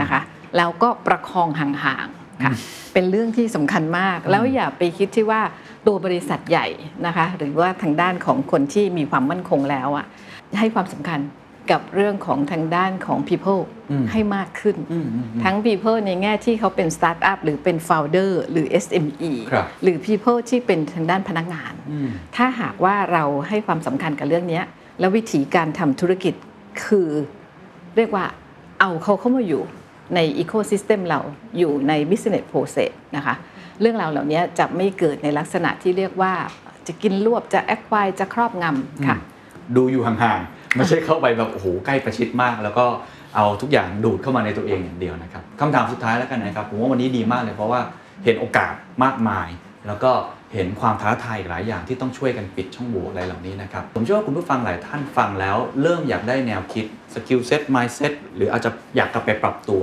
นะคะ แล้วก็ประคองห่างๆค่ะเป็นเรื่องที่สำคัญมาก แล้วอย่าไปคิดที่ว่าตัวบริษัทใหญ่นะคะหรือว่าทางด้านของคนที่มีความมั่นคงแล้วอะให้ความสำคัญกับเรื่องของทางด้านของ people อืมให้มากขึ้นอืมอืมอืมทั้ง people ในแง่ที่เขาเป็นสตาร์ทอัพหรือเป็น founder หรือ SME ครับหรือ people ที่เป็นทางด้านพนักงานอืมถ้าหากว่าเราให้ความสำคัญกับเรื่องเนี้ยแล้ววิธีการทำธุรกิจคือเรียกว่าเอาเขาเข้ามาอยู่ ใน ecosystem เราอยู่ใน business process นะคะเรื่องราวเหล่านี้จะไม่เกิดในลักษณะที่เรียกว่าจะกินรวบจะ acquire จะครอบงำค่ะ ดูอยู่ห่างๆ ไม่ใช่เข้าไปแบบโอ้โหใกล้ประชิดมาก แล้วก็เอาทุกอย่างดูดเข้ามาในตัวเองอย่างเดียวนะครับคำถามสุดท้ายแล้วกันนะครับผมว่าวันนี้ดีมากเลยเพราะว่าเห็นโอกาสมากมาย แล้วก็ เห็นความท้าทายหลายอย่างที่ต้องช่วยกันปิดช่องโหว่อะไรเหล่านี้นะครับ ผมเชื่อว่าคุณผู้ฟังหลายท่านฟังแล้ว เริ่มอยากได้แนวคิด skill set mindset หรืออาจจะอยากกลับไปปรับตัว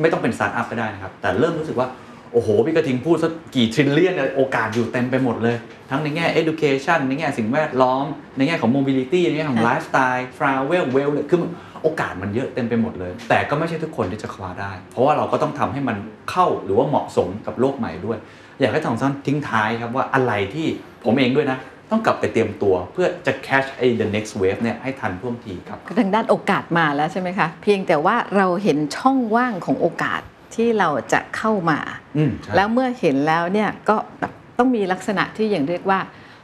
ไม่ต้องเป็นสตาร์ทอัพก็ได้นะครับ แต่เริ่มรู้สึกว่า โอ้โห พี่กระทิงพูดสักกี่ trillion โอกาสอยู่เต็มไปหมดเลย ทั้งในแง่ education ในแง่สิ่งแวดล้อม ในแง่ของ mobility ในแง่ของ lifestyle travel well คือโอกาสมันเยอะเต็มไปหมดเลย แต่ก็ไม่ใช่ทุกคนที่จะคว้าได้ เพราะว่าเราก็ต้องทำให้มันเข้าหรือว่าเหมาะสมกับโลกใหม่ด้วย อยากให้ทั้งสองท่านทิ้งท้ายครับว่าอะไรที่ผมเองด้วยนะ ต้องกลับไปเตรียมตัวเพื่อจะ catch ไอ้ the next wave เนี่ยให้ทันท่วงทีครับทางด้านโอกาสมาแล้วใช่ไหมคะ เพียงแต่ว่าเราเห็นช่องว่างของโอกาสที่เราจะเข้ามาอืมใช่แล้วเมื่อเห็นแล้วเนี่ยก็แบบต้องมีลักษณะที่อย่างเรียกว่า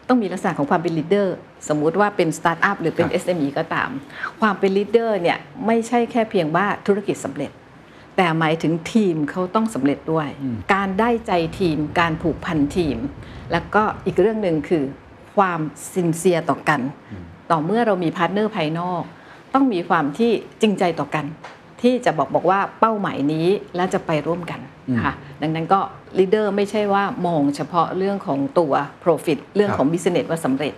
ต้องมีลักษณะของความเป็น leader สมมุติว่าเป็นสตาร์ทอัพหรือเป็นครับ SME ก็ตาม ความเป็น leader เนี่ยไม่ใช่แค่เพียงว่าธุรกิจสำเร็จ แต่หมายถึงทีมเขาต้องสำเร็จด้วย การได้ใจทีม การผูกพันทีม แล้วก็อีกเรื่องหนึ่งคือ ความ sincere ต่อกัน ต่อเมื่อเรามี partner ภายนอก ต้องมีความที่จริงใจต่อกัน ที่จะบอกบอกว่าเป้าหมายนี้แล้วจะไปร่วมกันค่ะดังนั้นก็ leader ไม่ใช่ว่ามองเฉพาะเรื่องของตัว Profit เรื่องของ Business ว่าสำเร็จ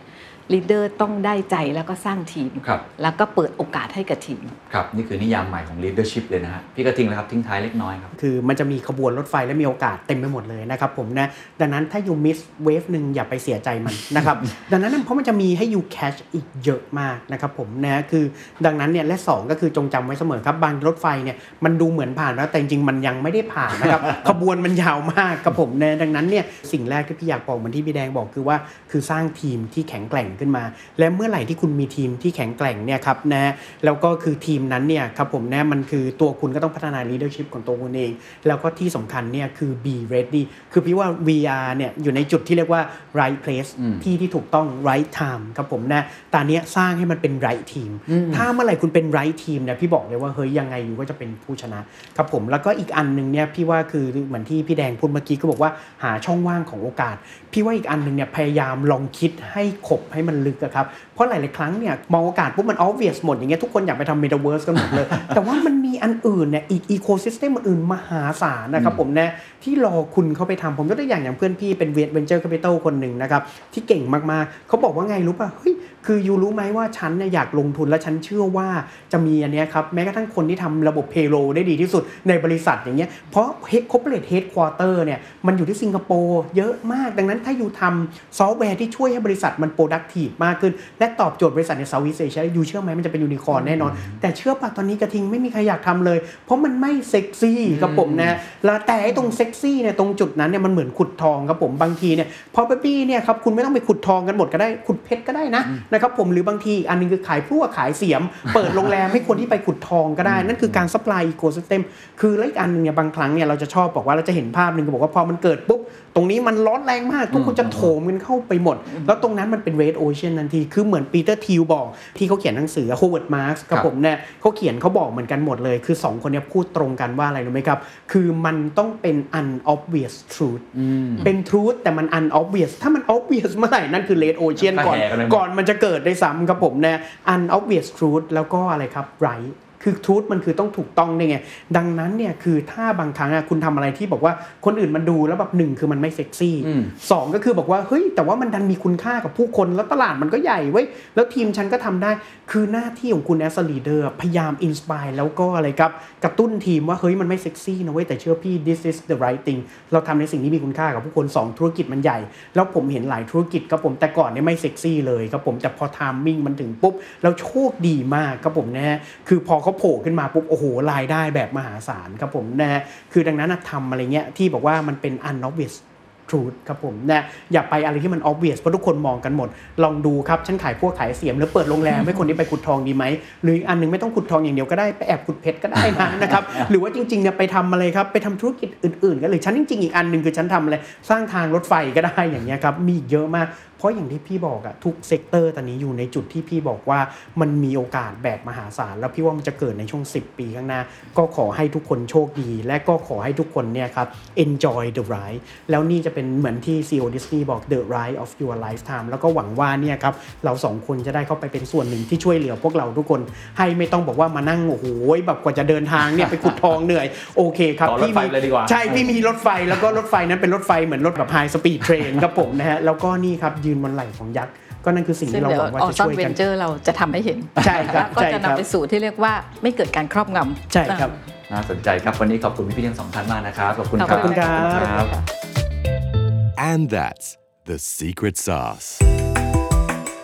ลีดเดอร์ต้องได้ใจแล้วก็สร้างทีม ครับ แล้วก็เปิดโอกาสให้กับทีม ครับ นี่คือนิยามใหม่ของ leadership เลยนะฮะพี่กระทิงเลยครับทิ้งท้ายเล็กน้อยครับ คือมันจะมีขบวนรถไฟและมีโอกาสเต็มไปหมดเลยนะครับผมนะ ดังนั้นถ้า you miss wave หนึ่งอย่าไปเสียใจมันนะครับ ดังนั้นเพราะมันจะมีให้ you catch อีกเยอะมากนะครับผมนะคือดังนั้นเนี่ยและ 2 ก็คือจงจำไว้เสมอครับบางรถไฟเนี่ยมันดูเหมือนผ่านแล้วแต่จริงๆมันยังไม่ได้ผ่านนะครับครับขบวนมันยาวมากครับผมนะดังนั้นเนี่ยสิ่งแรกที่พี่อยากบอกเหมือนที่พี่แดงบอกคือว่าคือสร้างทีมที่แข็งแกร่งขึ้นมา และเมื่อไหร่ที่คุณมีทีมที่แข็งแกร่งเนี่ยครับนะแล้วก็คือทีมนั้นเนี่ยครับผมนะมันคือตัวคุณก็ต้องพัฒนา leadership ของตัวคุณเอง แล้วก็ที่สำคัญเนี่ยคือ be ready คือพี่ว่า VR เนี่ยอยู่ในจุดที่เรียกว่า right place ที่ที่ถูกต้อง right time ครับผมนะตอนนี้ยสร้างให้มันเป็น right team ถ้าเมื่อไหร่คุณเป็น right team เนี่ยพี่บอกเลยว่าเฮ้ยยังไงอยู่ก็จะเป็นผู้ชนะครับผมแล้วก็อีกอันหนึ่งเนี่ยพี่ว่าคือเหมือนที่พี่แดงพูดเมื่อกี้ก็บอกว่าหาช่องว่างของโอกาส พี่ว่าอีกอันหนึ่งเนี่ยพยายามลองคิดให้ขบให้มันลึกอะครับ เพราะหลาย ๆ ครั้งเนี่ยมองโอกาสปุ๊บมัน obvious หมดอย่างเงี้ยทุกคนอยากไปทำ metaverse กันหมดเลย แต่ว่ามันมีอันอื่นเนี่ยอีก ecosystem อื่นมหาศาลนะครับผมนะที่รอคุณเข้าไปทำผมยกตัวอย่างอย่างเพื่อนพี่เป็น venture capital คนหนึ่งนะครับที่เก่งมาก ๆ เขาบอกว่าไงรู้ป่ะเฮ้ยคือยูรู้ไหมว่าฉันเนี่ยอยากลงทุนและฉันเชื่อว่าจะมีอันเนี้ยครับแม้กระทั่งคนที่ทำระบบ payroll ได้ดีที่สุดในบริษัทอย่างเงี้ยเพราะ corporate headquarter เนี่ยมันอยู่ที่สิงคโปร์เยอะมาก ดังนั้นถ้า you ทำซอฟต์แวร์ที่ช่วยให้บริษัทมัน productive มากขึ้น และตอบโจทย์บริษัทใน Southeast Asia you เชื่อไหมมันจะเป็นยูนิคอร์นแน่นอน แต่เชื่อป่ะตอนนี้กระทิงไม่มีใครอยากทำเลย เพราะมันไม่เซ็กซี่ครับผมนะแล้วแต่ไอ้ตรงเซ็กซี่เนี่ยตรงจุดนั้นเนี่ยมันเหมือนขุดทองครับผมบางทีเนี่ยพอปปี้เนี่ยครับคุณไม่ต้องไปขุดทองกันหมดก็ได้ขุดเพชรก็ได้นะนะครับผมหรือบางทีอีกอันหนึงคือขายพลั่วขายเสียม เปิดโรงแรมให้คนที่ไปขุดทองก็ได้ นั่นคือการ supply ecosystem คือแล้วอีกอันหนึงเนี่ยบางครั้งเนี่ยเราจะชอบบอกว่าเราจะเห็นภาพหนึ่งก็บอกว่าพอมันเกิดปุ๊บต รงนี้มันร้อนแรงมาก ทุกคนจะโถมกันเข้าไปหมด แล้วตรงนั้นมันเป็น red ocean ทันทีคือเหมือนปีเตอร์ทิวบอก ที่เขาเขียนหนังสือ Howard Marks กับครับผมเนี่ยเขาเขียนเขาบอกเหมือนกันหมดเลย คือ 2 คนเนี้พูดตรงกันว่าอะไรรู้ไหมครับ คือมันต้องเป็น unobvious truth เป็น truth แต่มัน unobvious ถ้ามัน obvious เมื่อไหร่นั่นคือ red ocean ก่อนก็แห่กันไปหมดก่อนมันจะเกิดได้ซ้ำครับผมนะ unobvious truth แล้วก็อะไรครับ right คือ truth มันคือต้องถูกต้องนี่ไง ดังนั้นเนี่ยคือถ้าบางครั้งอะคุณทำอะไรที่บอกว่าคนอื่นมันดูแล้วแบบหนึ่งคือมันไม่เซ็กซี่อืมสองก็คือบอกว่าเฮ้ยแต่ว่ามันดันมีคุณค่ากับผู้คนแล้วตลาดมันก็ใหญ่เว้ยแล้วทีมฉันก็ทำได้ คือหน้าที่ของคุณ as a leader พยายามอินสปายแล้วก็อะไรครับกระตุ้นทีมว่าเฮ้ยมันไม่เซ็กซี่นะเว้ยแต่เชื่อพี่ this is the right thing เราทำในสิ่งที่มีคุณค่ากับผู้คนสองธุรกิจมันใหญ่ แล้วผมเห็นหลายธุรกิจครับผมแต่ก่อนเนี่ยไม่เซ็กซี่เลยครับผมแต่พอทามมิ่งมันถึงปุ๊บแล้วโชคดีมากครับผมนะฮะคือพอเขาโผล่ขึ้นมาปุ๊บโอ้โหรายได้แบบมหาศาลครับผมนะฮะคือดังนั้นนะทำอะไรเงี้ยที่บอกว่ามันเป็น unobvious truth ครับผมนะอย่าไปอะไรที่มัน obvious เพราะทุกคนมองกันหมด ลองดูครับ ฉันขายพวกขายเสียมแล้วเปิดโรงแรมให้คนที่ไปขุดทองดีไหม หรืออีกอันหนึงไม่ต้องขุดทองอย่างเดียวก็ได้ ไปแอบขุดเพชรก็ได้นะนะครับ หรือว่าจริงๆเนี่ยไปทำอะไรครับ ไปทำธุรกิจอื่นๆกันหรือฉันจริงๆ อีกอันหนึ่งคือฉันทำอะไร สร้างทางรถไฟก็ได้อย่างเงี้ยครับ มีอีกเยอะมาก เพราะอย่างที่พี่บอกอะทุก sector ตอนนี้อยู่ในจุดที่พี่บอกว่ามันมีโอกาสแบบมหาศาล แล้วพี่ว่ามันจะเกิดในช่วง 10 ปีข้างหน้า ก็ขอให้ทุกคนโชคดี และก็ขอให้ทุกคนเนี่ยครับ enjoy the ride แล้วนี่จะเป็นเหมือนที่ CEO Disney บอก the ride of your lifetime แล้วก็หวังว่าเนี่ยครับเราสองคนจะได้เข้าไปเป็นส่วนหนึ่งที่ช่วยเหลือพวกเราทุกคนให้ไม่ต้องบอกว่ามานั่งโอ้โหแบบกว่าจะเดินทางเนี่ยไปขุดทองเหนื่อยโอเคครับต่อรถไฟเลยดีกว่าใช่พี่มีรถไฟแล้วก็รถไฟนั้นเป็นรถไฟเหมือนรถแบบ high speed train ครับผมนะฮะแล้วก็นี่ครัยืนบนไหล่ของยักษ์ก็นั่นคือสิ่งซึ่งที่เราเดี๋ยวหวังว่า Orzon Ventures จะซอนช่วยกัน เราจะทำให้เห็นใช่ครับแล้วก็ใช่จะครับนำไปสู่ที่เรียกว่าไม่เกิดการครอบงำใช่ครับน่าสนใจครับวันนี้ขอบคุณพี่ๆทั้งสองท่านมากนะครับขอบคุณครับ ขอบคุณครับขอบคุณครับ And that's the secret sauce.